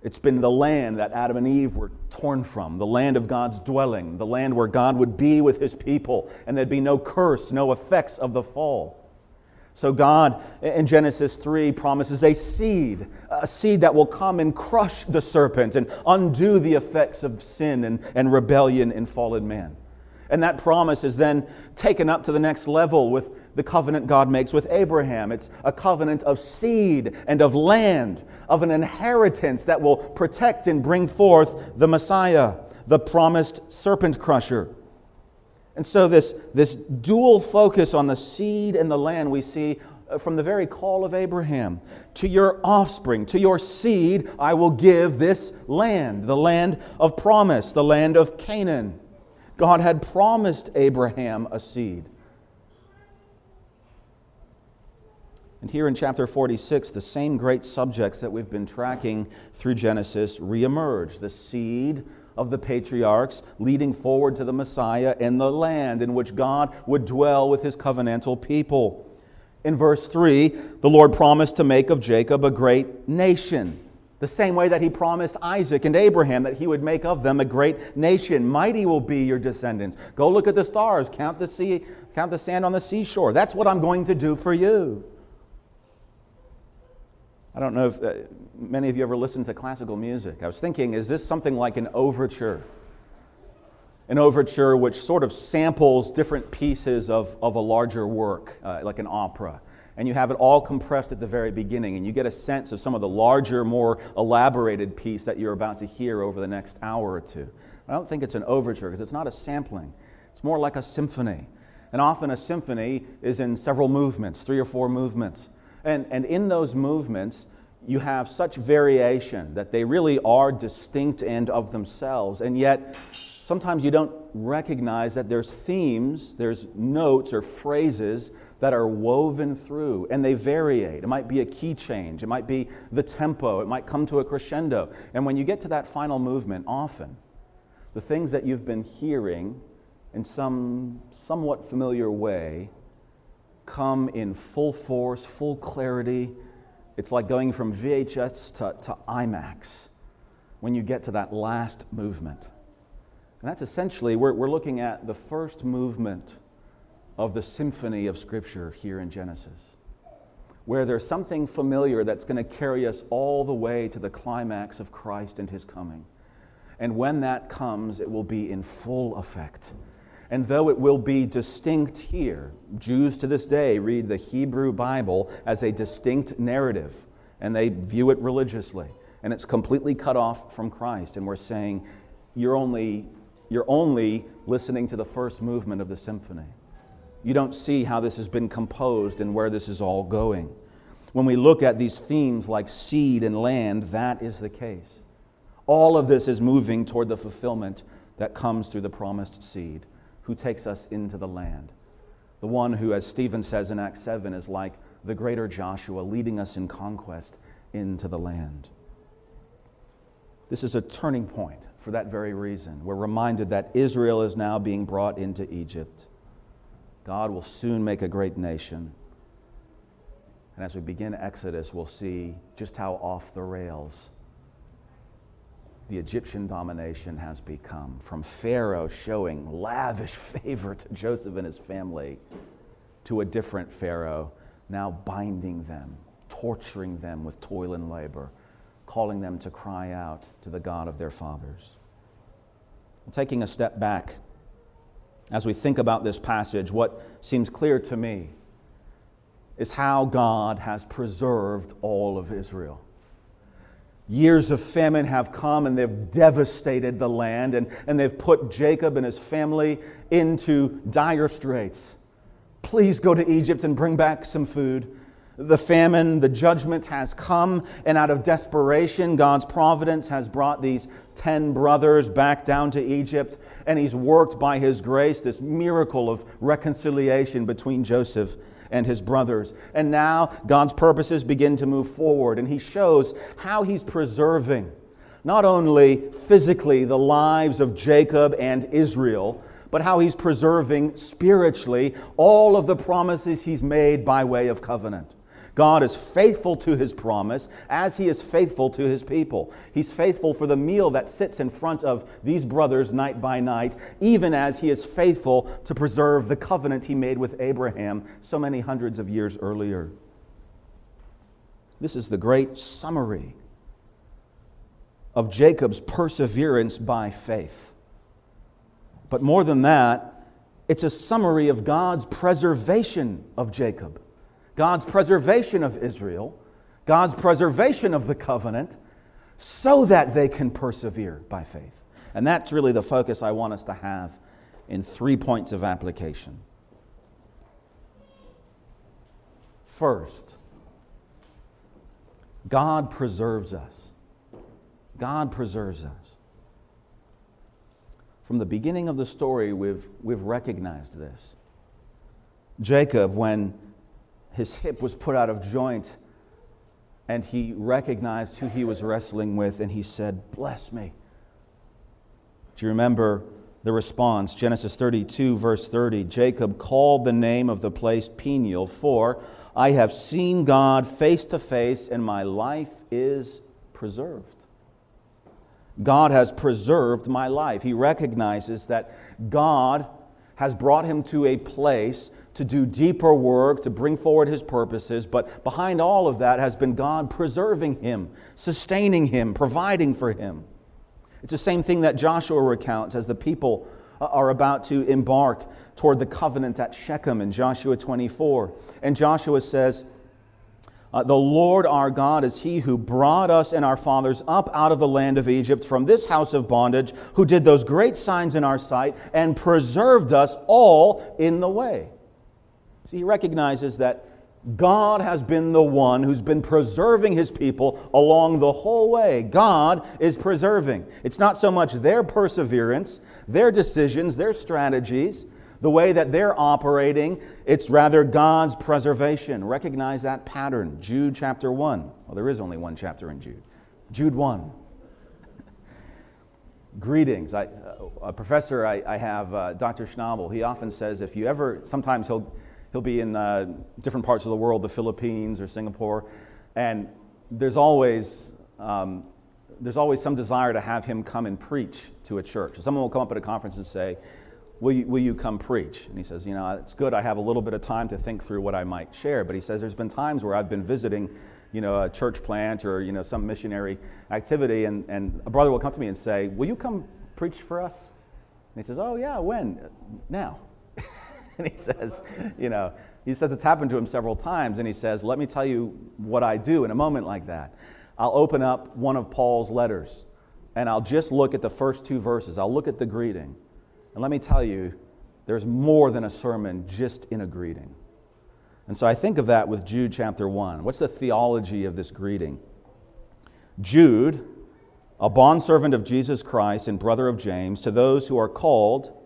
It's been the land that Adam and Eve were torn from, the land of God's dwelling, the land where God would be with his people, and there'd be no curse, no effects of the fall. So, God in Genesis 3 promises a seed, a seed that will come and crush the serpent and undo the effects of sin and, and rebellion in fallen man. And that promise is then taken up to the next level with the covenant God makes with Abraham. It's a covenant of seed and of land, of an inheritance that will protect and bring forth the Messiah, the promised serpent crusher. And so, this, this dual focus on the seed and the land we see uh, from the very call of Abraham to your offspring, to your seed, I will give this land, the land of promise, the land of Canaan. God had promised Abraham a seed. And here in chapter 46, the same great subjects that we've been tracking through Genesis reemerge the seed of the patriarchs leading forward to the Messiah and the land in which God would dwell with his covenantal people. In verse 3, the Lord promised to make of Jacob a great nation. The same way that he promised Isaac and Abraham that he would make of them a great nation. Mighty will be your descendants. Go look at the stars, count the sea, count the sand on the seashore. That's what I'm going to do for you. I don't know if uh, many of you ever listened to classical music. I was thinking, is this something like an overture? An overture which sort of samples different pieces of, of a larger work, uh, like an opera and you have it all compressed at the very beginning, and you get a sense of some of the larger, more elaborated piece that you're about to hear over the next hour or two. I don't think it's an overture because it's not a sampling, it's more like a symphony. And often a symphony is in several movements, three or four movements. And, and in those movements, you have such variation that they really are distinct and of themselves. And yet, sometimes you don't recognize that there's themes, there's notes or phrases that are woven through and they variate. It might be a key change, it might be the tempo, it might come to a crescendo. And when you get to that final movement, often the things that you've been hearing in some somewhat familiar way come in full force, full clarity. It's like going from VHS to, to IMAX when you get to that last movement. And that's essentially, we're, we're looking at the first movement of the symphony of Scripture here in Genesis, where there's something familiar that's going to carry us all the way to the climax of Christ and His coming. And when that comes, it will be in full effect. And though it will be distinct here, Jews to this day read the Hebrew Bible as a distinct narrative, and they view it religiously. And it's completely cut off from Christ. And we're saying, you're only, you're only listening to the first movement of the symphony you don't see how this has been composed and where this is all going. When we look at these themes like seed and land, that is the case. All of this is moving toward the fulfillment that comes through the promised seed who takes us into the land. The one who, as Stephen says in Acts 7, is like the greater Joshua leading us in conquest into the land. This is a turning point for that very reason. We're reminded that Israel is now being brought into Egypt. God will soon make a great nation. And as we begin Exodus, we'll see just how off the rails the Egyptian domination has become. From Pharaoh showing lavish favor to Joseph and his family, to a different Pharaoh now binding them, torturing them with toil and labor, calling them to cry out to the God of their fathers. Taking a step back as we think about this passage, what seems clear to me is how God has preserved all of Israel. Years of famine have come and they've devastated the land, and, and they've put Jacob and his family into dire straits. Please go to Egypt and bring back some food the famine, the judgment has come, and out of desperation, God's providence has brought these 10 brothers back down to Egypt, and He's worked by His grace this miracle of reconciliation between Joseph and his brothers. And now God's purposes begin to move forward, and He shows how He's preserving not only physically the lives of Jacob and Israel, but how He's preserving spiritually all of the promises He's made by way of covenant. God is faithful to his promise as he is faithful to his people. He's faithful for the meal that sits in front of these brothers night by night, even as he is faithful to preserve the covenant he made with Abraham so many hundreds of years earlier. This is the great summary of Jacob's perseverance by faith. But more than that, it's a summary of God's preservation of Jacob, God's preservation of Israel, God's preservation of the covenant, so that they can persevere by faith. And that's really the focus I want us to have in three points of application. First, God preserves us. God preserves us. From the beginning of the story, we've, we've recognized this. Jacob, when his hip was put out of joint and he recognized who he was wrestling with, and he said, Bless me. Do you remember the response? Genesis 32, verse 30 Jacob called the name of the place Peniel, for I have seen God face to face, and my life is preserved. God has preserved my life. He recognizes that God has brought him to a place to do deeper work, to bring forward his purposes, but behind all of that has been God preserving him, sustaining him, providing for him. It's the same thing that Joshua recounts as the people are about to embark toward the covenant at Shechem in Joshua 24. And Joshua says, uh, the Lord our God is he who brought us and our fathers up out of the land of Egypt from this house of bondage, who did those great signs in our sight and preserved us all in the way. See, he recognizes that God has been the one who's been preserving his people along the whole way. God is preserving. It's not so much their perseverance, their decisions, their strategies, the way that they're operating, it's rather God's preservation. Recognize that pattern. Jude chapter 1. Well, there is only one chapter in Jude. Jude 1. Greetings. Uh, a professor I, I have, uh, Dr. Schnabel, he often says if you ever, sometimes he'll, he'll be in uh, different parts of the world, the Philippines or Singapore, and there's always, um, there's always some desire to have him come and preach to a church. Someone will come up at a conference and say, will you, will you come preach? And he says, You know, it's good. I have a little bit of time to think through what I might share. But he says, There's been times where I've been visiting, you know, a church plant or, you know, some missionary activity, and, and a brother will come to me and say, Will you come preach for us? And he says, Oh, yeah, when? Now. and he says, You know, he says it's happened to him several times, and he says, Let me tell you what I do in a moment like that. I'll open up one of Paul's letters, and I'll just look at the first two verses. I'll look at the greeting. And let me tell you, there's more than a sermon just in a greeting. And so I think of that with Jude chapter 1. What's the theology of this greeting? Jude, a bondservant of Jesus Christ and brother of James, to those who are called,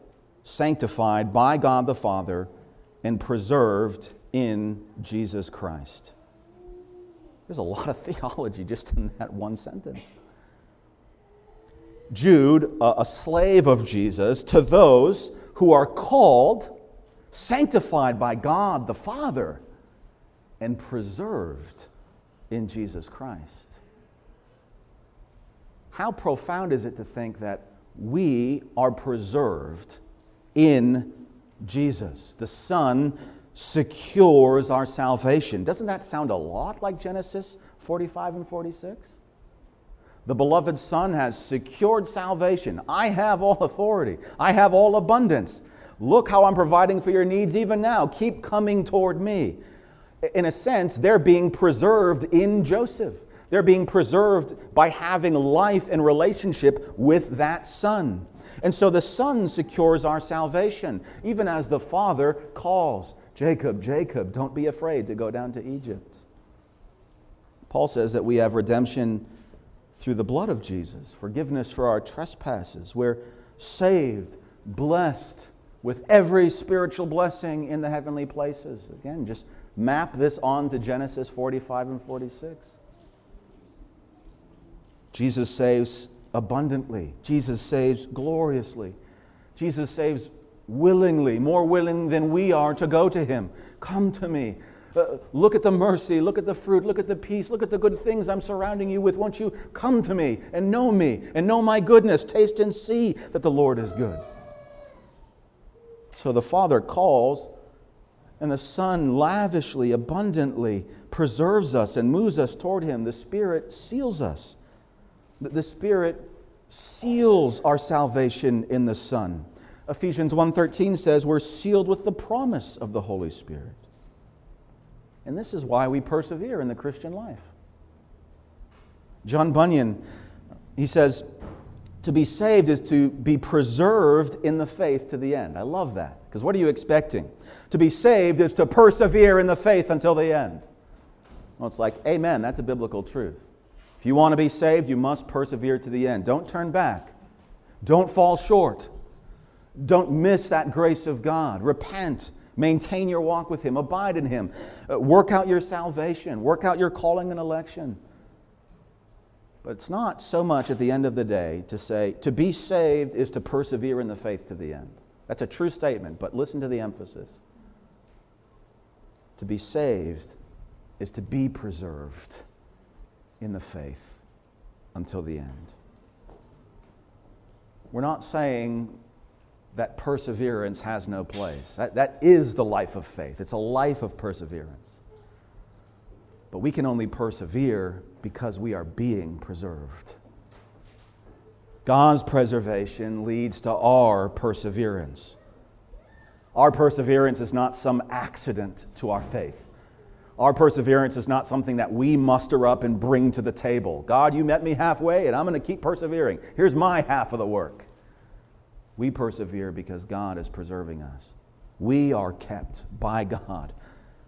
sanctified by God the Father, and preserved in Jesus Christ. There's a lot of theology just in that one sentence. Jude, a slave of Jesus, to those who are called, sanctified by God the Father, and preserved in Jesus Christ. How profound is it to think that we are preserved in Jesus? The Son secures our salvation. Doesn't that sound a lot like Genesis 45 and 46? The beloved Son has secured salvation. I have all authority, I have all abundance. Look how I'm providing for your needs even now. Keep coming toward me. In a sense, they're being preserved in Joseph. They're being preserved by having life and relationship with that Son. And so the Son secures our salvation, even as the Father calls Jacob, Jacob, don't be afraid to go down to Egypt. Paul says that we have redemption through the blood of Jesus, forgiveness for our trespasses. We're saved, blessed with every spiritual blessing in the heavenly places. Again, just map this on to Genesis 45 and 46. Jesus saves abundantly, Jesus saves gloriously, Jesus saves willingly, more willing than we are to go to Him. Come to me. Uh, look at the mercy, look at the fruit, look at the peace, look at the good things I'm surrounding you with. Won't you come to me and know me and know my goodness? Taste and see that the Lord is good. So the Father calls, and the Son lavishly, abundantly preserves us and moves us toward Him. The Spirit seals us. The Spirit seals our salvation in the Son. Ephesians 1:13 says we're sealed with the promise of the Holy Spirit. And this is why we persevere in the Christian life. John Bunyan, he says, to be saved is to be preserved in the faith to the end. I love that. Because what are you expecting? To be saved is to persevere in the faith until the end. Well, it's like, amen, that's a biblical truth. If you want to be saved, you must persevere to the end. Don't turn back. Don't fall short. Don't miss that grace of God. Repent. Maintain your walk with Him. Abide in Him. Uh, work out your salvation. Work out your calling and election. But it's not so much at the end of the day to say, to be saved is to persevere in the faith to the end. That's a true statement, but listen to the emphasis. To be saved is to be preserved in the faith until the end. We're not saying that perseverance has no place. That, that is the life of faith, it's a life of perseverance. But we can only persevere because we are being preserved. God's preservation leads to our perseverance. Our perseverance is not some accident to our faith. Our perseverance is not something that we muster up and bring to the table. God, you met me halfway, and I'm going to keep persevering. Here's my half of the work. We persevere because God is preserving us. We are kept by God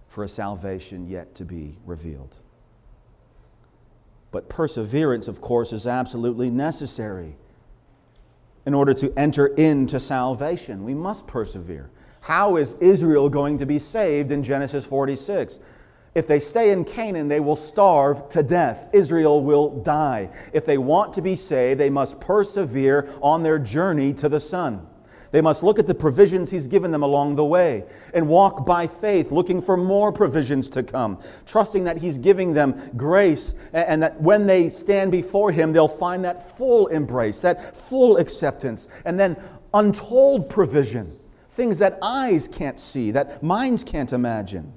for a salvation yet to be revealed. But perseverance, of course, is absolutely necessary in order to enter into salvation. We must persevere. How is Israel going to be saved in Genesis 46? If they stay in Canaan, they will starve to death. Israel will die. If they want to be saved, they must persevere on their journey to the Son. They must look at the provisions He's given them along the way and walk by faith, looking for more provisions to come, trusting that He's giving them grace and that when they stand before Him, they'll find that full embrace, that full acceptance, and then untold provision, things that eyes can't see, that minds can't imagine.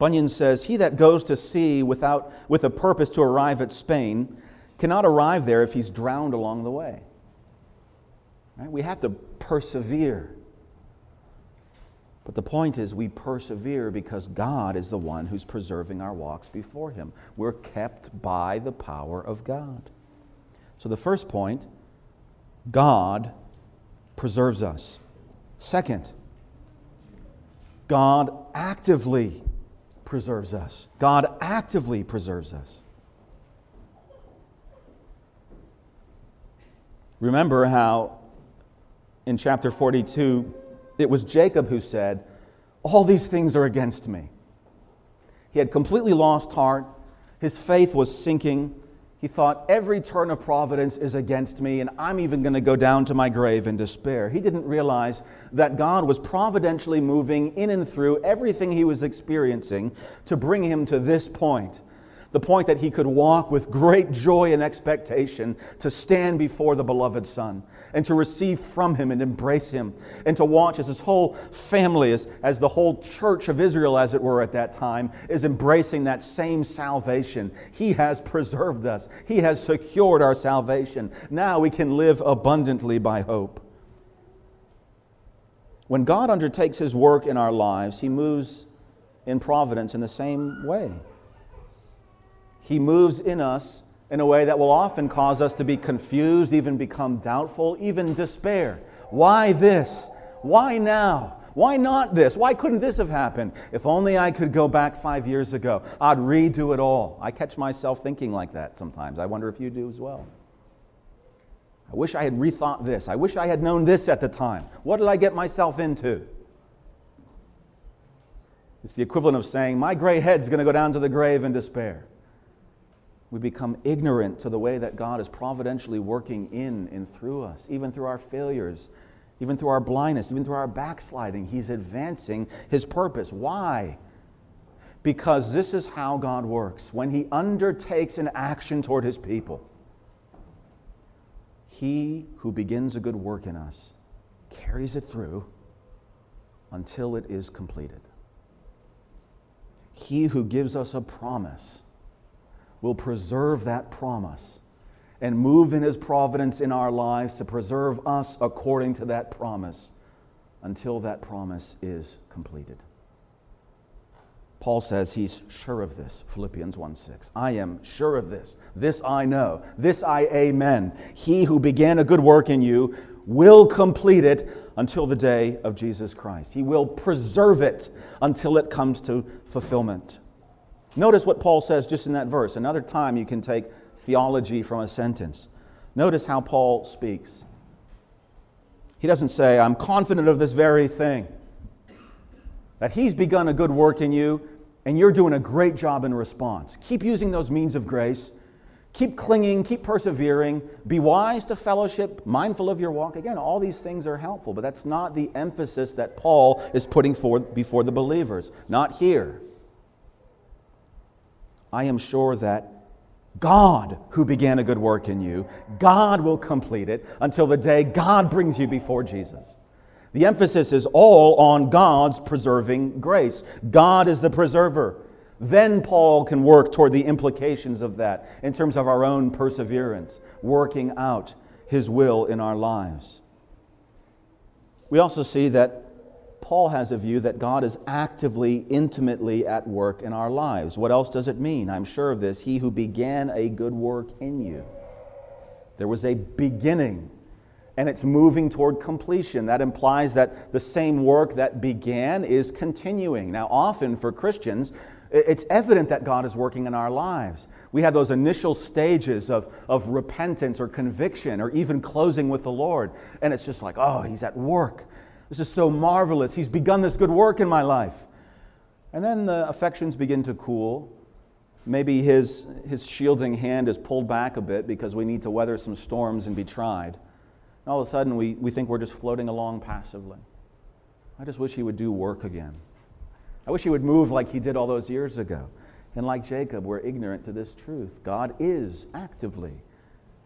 Bunyan says, He that goes to sea without, with a purpose to arrive at Spain cannot arrive there if he's drowned along the way. Right? We have to persevere. But the point is, we persevere because God is the one who's preserving our walks before Him. We're kept by the power of God. So, the first point God preserves us. Second, God actively preserves us. God actively preserves us. Remember how in chapter 42 it was Jacob who said, All these things are against me. He had completely lost heart, his faith was sinking. He thought, every turn of providence is against me, and I'm even going to go down to my grave in despair. He didn't realize that God was providentially moving in and through everything he was experiencing to bring him to this point the point that he could walk with great joy and expectation to stand before the beloved Son and to receive from him and embrace him and to watch as his whole family, as, as the whole church of Israel, as it were, at that time, is embracing that same salvation. He has preserved us, he has secured our salvation. Now we can live abundantly by hope. When God undertakes his work in our lives, he moves in providence in the same way. He moves in us in a way that will often cause us to be confused, even become doubtful, even despair. Why this? Why now? Why not this? Why couldn't this have happened? If only I could go back five years ago, I'd redo it all. I catch myself thinking like that sometimes. I wonder if you do as well. I wish I had rethought this. I wish I had known this at the time. What did I get myself into? It's the equivalent of saying, My gray head's going to go down to the grave in despair we become ignorant to the way that God is providentially working in and through us, even through our failures even through our blindness, even through our backsliding. He's advancing his purpose. Why? Because this is how God works. When he undertakes an action toward his people, he who begins a good work in us carries it through until it is completed. He who gives us a promise will preserve that promise and move in his providence in our lives to preserve us according to that promise until that promise is completed. Paul says he's sure of this, Philippians 1 6. I am sure of this. This I know. This I amen. He who began a good work in you will complete it until the day of Jesus Christ. He will preserve it until it comes to fulfillment. Notice what Paul says just in that verse. Another time you can take theology from a sentence. Notice how Paul speaks. He doesn't say, I'm confident of this very thing, that he's begun a good work in you, and you're doing a great job in response. Keep using those means of grace. Keep clinging, keep persevering, be wise to fellowship, mindful of your walk. Again, all these things are helpful, but that's not the emphasis that Paul is putting forth before the believers. Not here. I am sure that God, who began a good work in you, God will complete it until the day God brings you before Jesus. The emphasis is all on God's preserving grace. God is the preserver. Then Paul can work toward the implications of that in terms of our own perseverance, working out his will in our lives. We also see that Paul has a view that God is actively, intimately at work in our lives. What else does it mean? I'm sure of this. He who began a good work in you. There was a beginning, and it's moving toward completion. That implies that the same work that began is continuing. Now, often for Christians, it's evident that God is working in our lives. We have those initial stages of, of repentance or conviction or even closing with the Lord. And it's just like, oh, He's at work. This is so marvelous. He's begun this good work in my life. And then the affections begin to cool. Maybe his, his shielding hand is pulled back a bit because we need to weather some storms and be tried. And all of a sudden, we, we think we're just floating along passively. I just wish he would do work again. I wish he would move like he did all those years ago. And like Jacob, we're ignorant to this truth. God is actively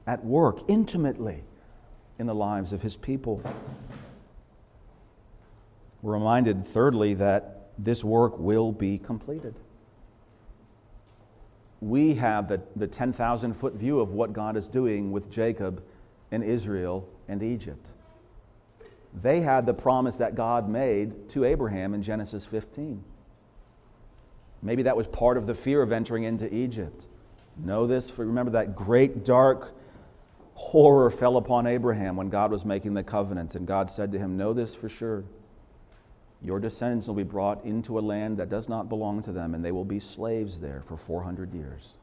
at work, intimately, in the lives of his people. We're reminded, thirdly, that this work will be completed. We have the, the 10,000 foot view of what God is doing with Jacob and Israel and Egypt. They had the promise that God made to Abraham in Genesis 15. Maybe that was part of the fear of entering into Egypt. Know this, for remember that great dark horror fell upon Abraham when God was making the covenant, and God said to him, Know this for sure. Your descendants will be brought into a land that does not belong to them, and they will be slaves there for 400 years.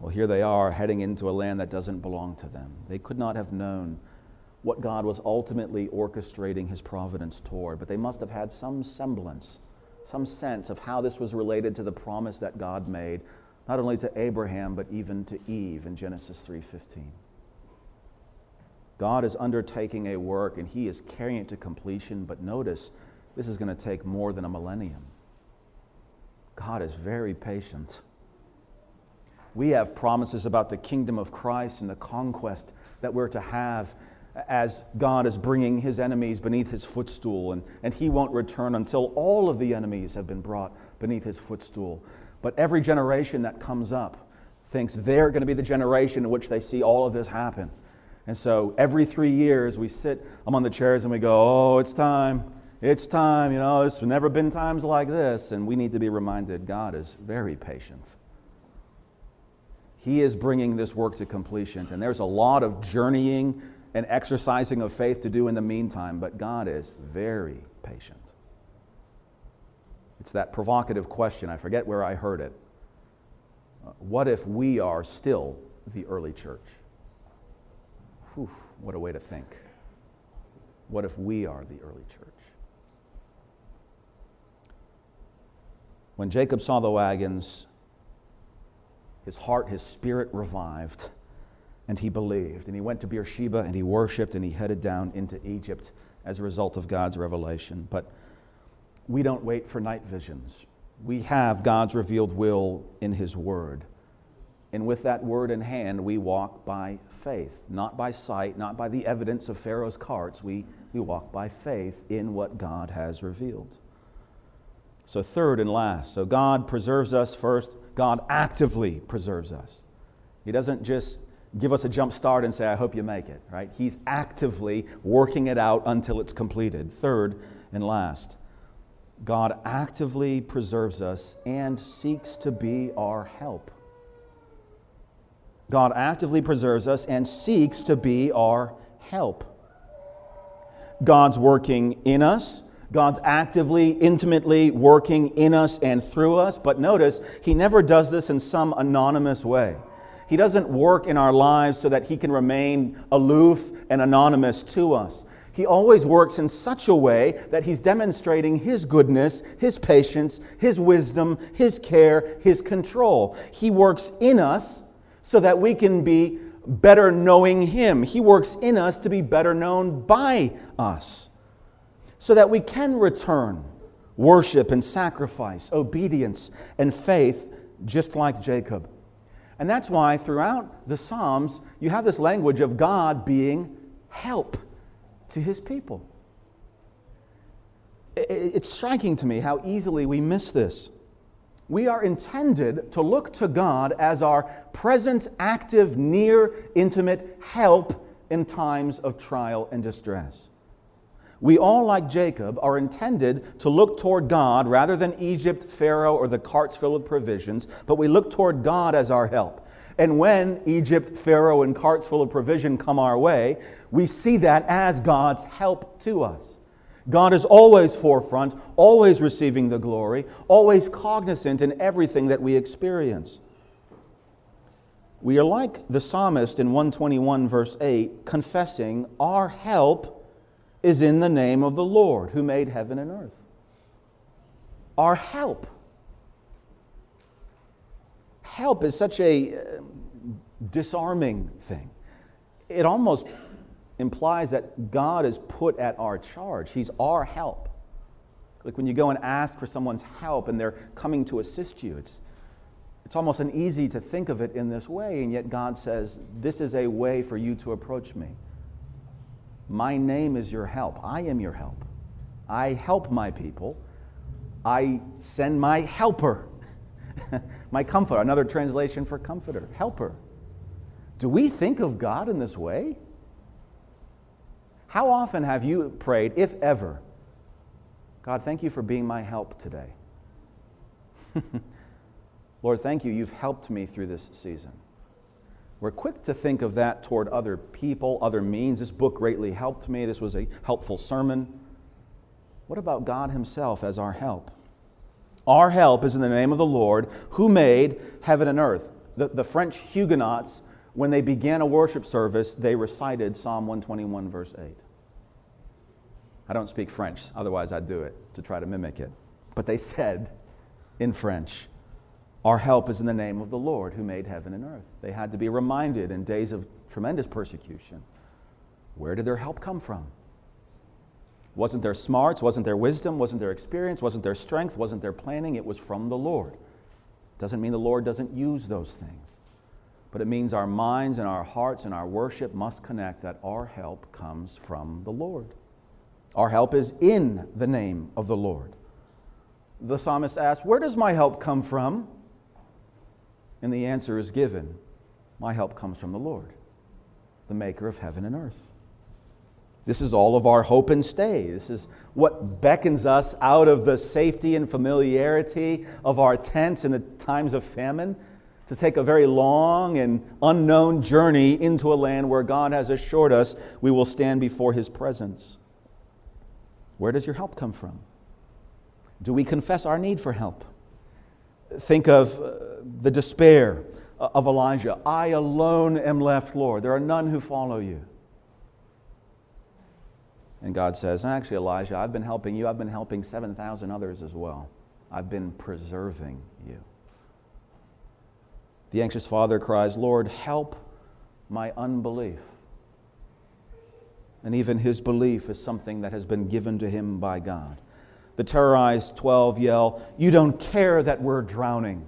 Well, here they are heading into a land that doesn't belong to them. They could not have known what God was ultimately orchestrating his providence toward, but they must have had some semblance some sense of how this was related to the promise that God made, not only to Abraham, but even to Eve in Genesis 3.15. God is undertaking a work and he is carrying it to completion, but notice this is going to take more than a millennium. God is very patient. We have promises about the kingdom of Christ and the conquest that we're to have as God is bringing his enemies beneath his footstool, and, and he won't return until all of the enemies have been brought beneath his footstool. But every generation that comes up thinks they're going to be the generation in which they see all of this happen. And so every three years we sit among the chairs and we go, Oh, it's time. It's time. You know, it's never been times like this. And we need to be reminded God is very patient. He is bringing this work to completion. And there's a lot of journeying and exercising of faith to do in the meantime, but God is very patient. It's that provocative question. I forget where I heard it. Uh, what if we are still the early church? Whew, what a way to think. What if we are the early church? When Jacob saw the wagons, his heart, his spirit revived and he believed. And he went to Beersheba and he worshiped and he headed down into Egypt as a result of God's revelation. But we don't wait for night visions. We have God's revealed will in his word. And with that word in hand, we walk by faith, not by sight, not by the evidence of Pharaoh's carts. We, we walk by faith in what God has revealed. So, third and last, so God preserves us first, God actively preserves us. He doesn't just give us a jump start and say, I hope you make it, right? He's actively working it out until it's completed. Third and last, God actively preserves us and seeks to be our help. God actively preserves us and seeks to be our help. God's working in us. God's actively, intimately working in us and through us. But notice, He never does this in some anonymous way. He doesn't work in our lives so that He can remain aloof and anonymous to us. He always works in such a way that He's demonstrating His goodness, His patience, His wisdom, His care, His control. He works in us so that we can be better knowing Him. He works in us to be better known by us, so that we can return worship and sacrifice, obedience and faith, just like Jacob. And that's why throughout the Psalms, you have this language of God being help to His people. It's striking to me how easily we miss this we are intended to look to God as our present, active, near, intimate help in times of trial and distress. We all, like Jacob, are intended to look toward God rather than Egypt, Pharaoh, or the carts filled with provisions, but we look toward God as our help. And when Egypt, Pharaoh, and carts full of provision come our way, we see that as God's help to us. God is always forefront, always receiving the glory, always cognizant in everything that we experience. We are like the psalmist in 121, verse 8, confessing, Our help is in the name of the Lord who made heaven and earth. Our help. Help is such a uh, disarming thing. It almost implies that God is put at our charge. He's our help. Like when you go and ask for someone's help and they're coming to assist you, it's, it's almost uneasy to think of it in this way, and yet God says, This is a way for you to approach me. My name is your help. I am your help. I help my people. I send my helper, my comforter, another translation for comforter, helper. Do we think of God in this way? How often have you prayed, if ever, God, thank you for being my help today? Lord, thank you. You've helped me through this season. We're quick to think of that toward other people, other means. This book greatly helped me. This was a helpful sermon. What about God Himself as our help? Our help is in the name of the Lord who made heaven and earth. The, the French Huguenots when they began a worship service, they recited Psalm 121, verse 8. I don't speak French, otherwise, I'd do it to try to mimic it. But they said in French, Our help is in the name of the Lord who made heaven and earth. They had to be reminded in days of tremendous persecution where did their help come from? Wasn't their smarts, wasn't their wisdom, wasn't their experience, wasn't their strength, wasn't their planning, it was from the Lord. Doesn't mean the Lord doesn't use those things but it means our minds and our hearts and our worship must connect that our help comes from the Lord. Our help is in the name of the Lord. The psalmist asks, Where does my help come from? And the answer is given My help comes from the Lord, the maker of heaven and earth. This is all of our hope and stay. This is what beckons us out of the safety and familiarity of our tents in the times of famine to take a very long and unknown journey into a land where God has assured us we will stand before His presence. Where does your help come from? Do we confess our need for help? Think of uh, the despair of Elijah. I alone am left, Lord. There are none who follow you. And God says, Actually, Elijah, I've been helping you. I've been helping 7,000 others as well. I've been preserving. The anxious father cries, Lord, help my unbelief. And even his belief is something that has been given to him by God. The terrorized 12 yell, You don't care that we're drowning.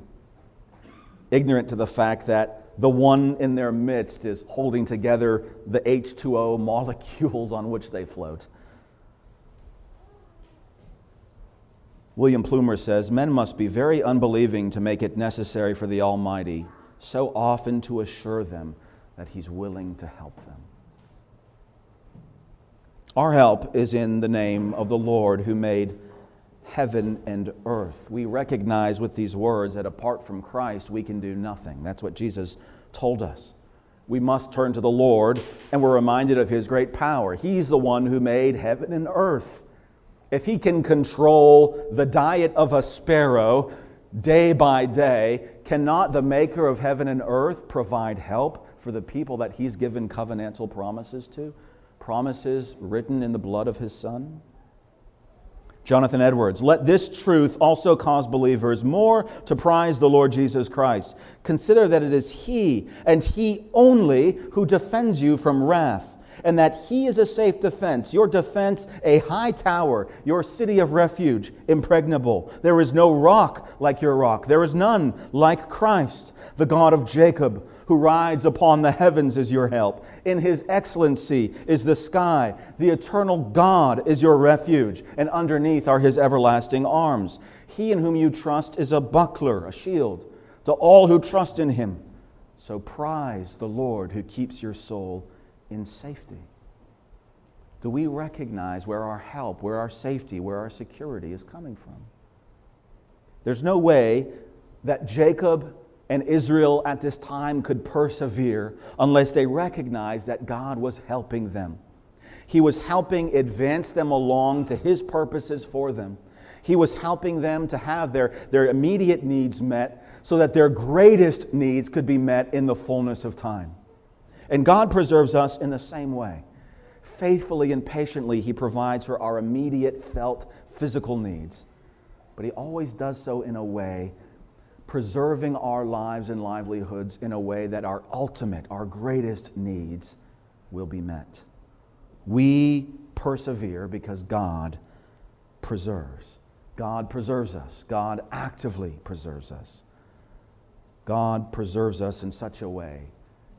Ignorant to the fact that the one in their midst is holding together the H2O molecules on which they float. William Plumer says Men must be very unbelieving to make it necessary for the Almighty so often to assure them that He's willing to help them. Our help is in the name of the Lord who made heaven and earth. We recognize with these words that apart from Christ, we can do nothing. That's what Jesus told us. We must turn to the Lord, and we're reminded of His great power. He's the one who made heaven and earth. If He can control the diet of a sparrow day by day, cannot the Maker of heaven and earth provide help for the people that He's given covenantal promises to? Promises written in the blood of His Son? Jonathan Edwards, let this truth also cause believers more to prize the Lord Jesus Christ. Consider that it is He and He only who defends you from wrath, and that He is a safe defense, your defense a high tower, your city of refuge, impregnable. There is no rock like your rock, there is none like Christ, the God of Jacob who rides upon the heavens is your help. In his excellency is the sky. The eternal God is your refuge, and underneath are his everlasting arms. He in whom you trust is a buckler, a shield to all who trust in him. So prize the Lord who keeps your soul in safety. Do we recognize where our help, where our safety, where our security is coming from? There's no way that Jacob and Israel at this time could persevere unless they recognized that God was helping them. He was helping advance them along to His purposes for them. He was helping them to have their, their immediate needs met so that their greatest needs could be met in the fullness of time. And God preserves us in the same way. Faithfully and patiently, He provides for our immediate felt physical needs. But He always does so in a way preserving our lives and livelihoods in a way that our ultimate, our greatest needs will be met. We persevere because God preserves. God preserves us. God actively preserves us. God preserves us in such a way,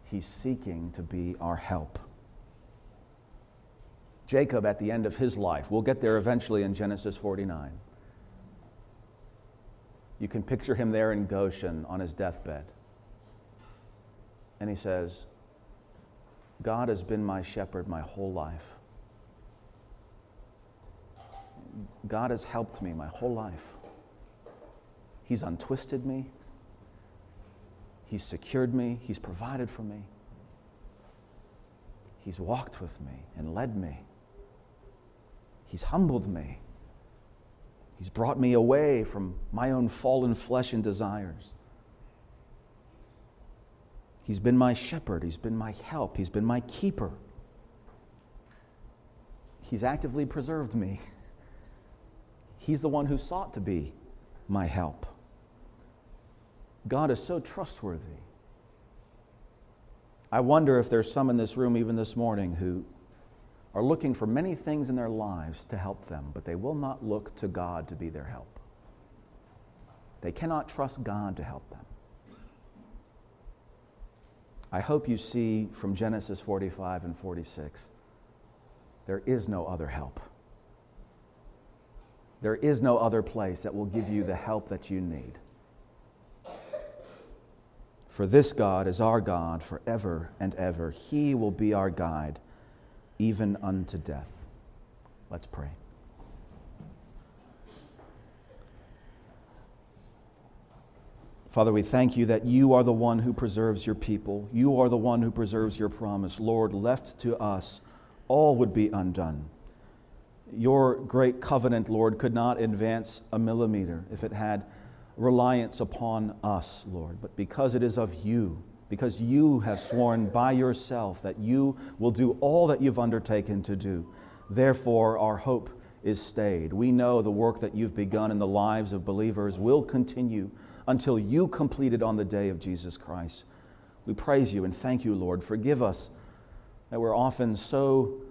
He's seeking to be our help. Jacob, at the end of his life, we'll get there eventually in Genesis 49 you can picture him there in Goshen on his deathbed. And he says, God has been my shepherd my whole life. God has helped me my whole life. He's untwisted me. He's secured me. He's provided for me. He's walked with me and led me. He's humbled me. He's brought me away from my own fallen flesh and desires. He's been my shepherd. He's been my help. He's been my keeper. He's actively preserved me. He's the one who sought to be my help. God is so trustworthy. I wonder if there's some in this room, even this morning, who are looking for many things in their lives to help them, but they will not look to God to be their help. They cannot trust God to help them. I hope you see from Genesis 45 and 46 there is no other help. There is no other place that will give you the help that you need. For this God is our God forever and ever. He will be our guide even unto death. Let's pray. Father, we thank you that you are the one who preserves your people. You are the one who preserves your promise. Lord, left to us, all would be undone. Your great covenant, Lord, could not advance a millimeter if it had reliance upon us, Lord. But because it is of you, because you have sworn by yourself that you will do all that you've undertaken to do. Therefore, our hope is stayed. We know the work that you've begun in the lives of believers will continue until you complete it on the day of Jesus Christ. We praise you and thank you, Lord. Forgive us that we're often so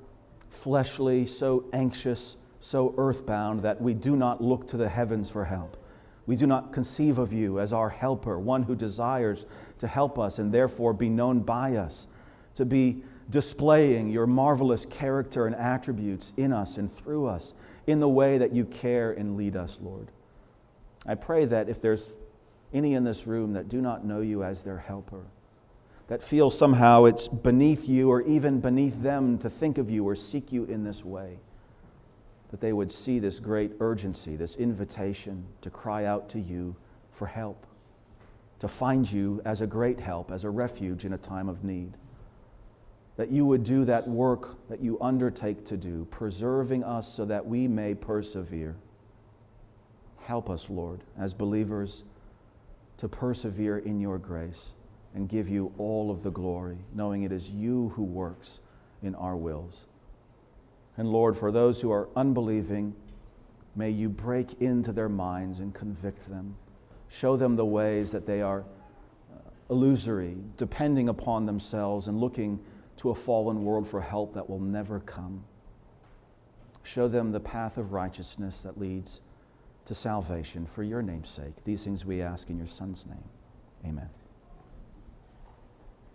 fleshly, so anxious, so earthbound that we do not look to the heavens for help. We do not conceive of you as our helper, one who desires to help us and therefore be known by us, to be displaying your marvelous character and attributes in us and through us in the way that you care and lead us, Lord. I pray that if there's any in this room that do not know you as their helper, that feel somehow it's beneath you or even beneath them to think of you or seek you in this way, that they would see this great urgency, this invitation to cry out to you for help, to find you as a great help, as a refuge in a time of need. That you would do that work that you undertake to do, preserving us so that we may persevere. Help us, Lord, as believers, to persevere in your grace and give you all of the glory, knowing it is you who works in our wills. And Lord, for those who are unbelieving, may you break into their minds and convict them. Show them the ways that they are uh, illusory, depending upon themselves and looking to a fallen world for help that will never come. Show them the path of righteousness that leads to salvation for your name's sake. These things we ask in your Son's name. Amen.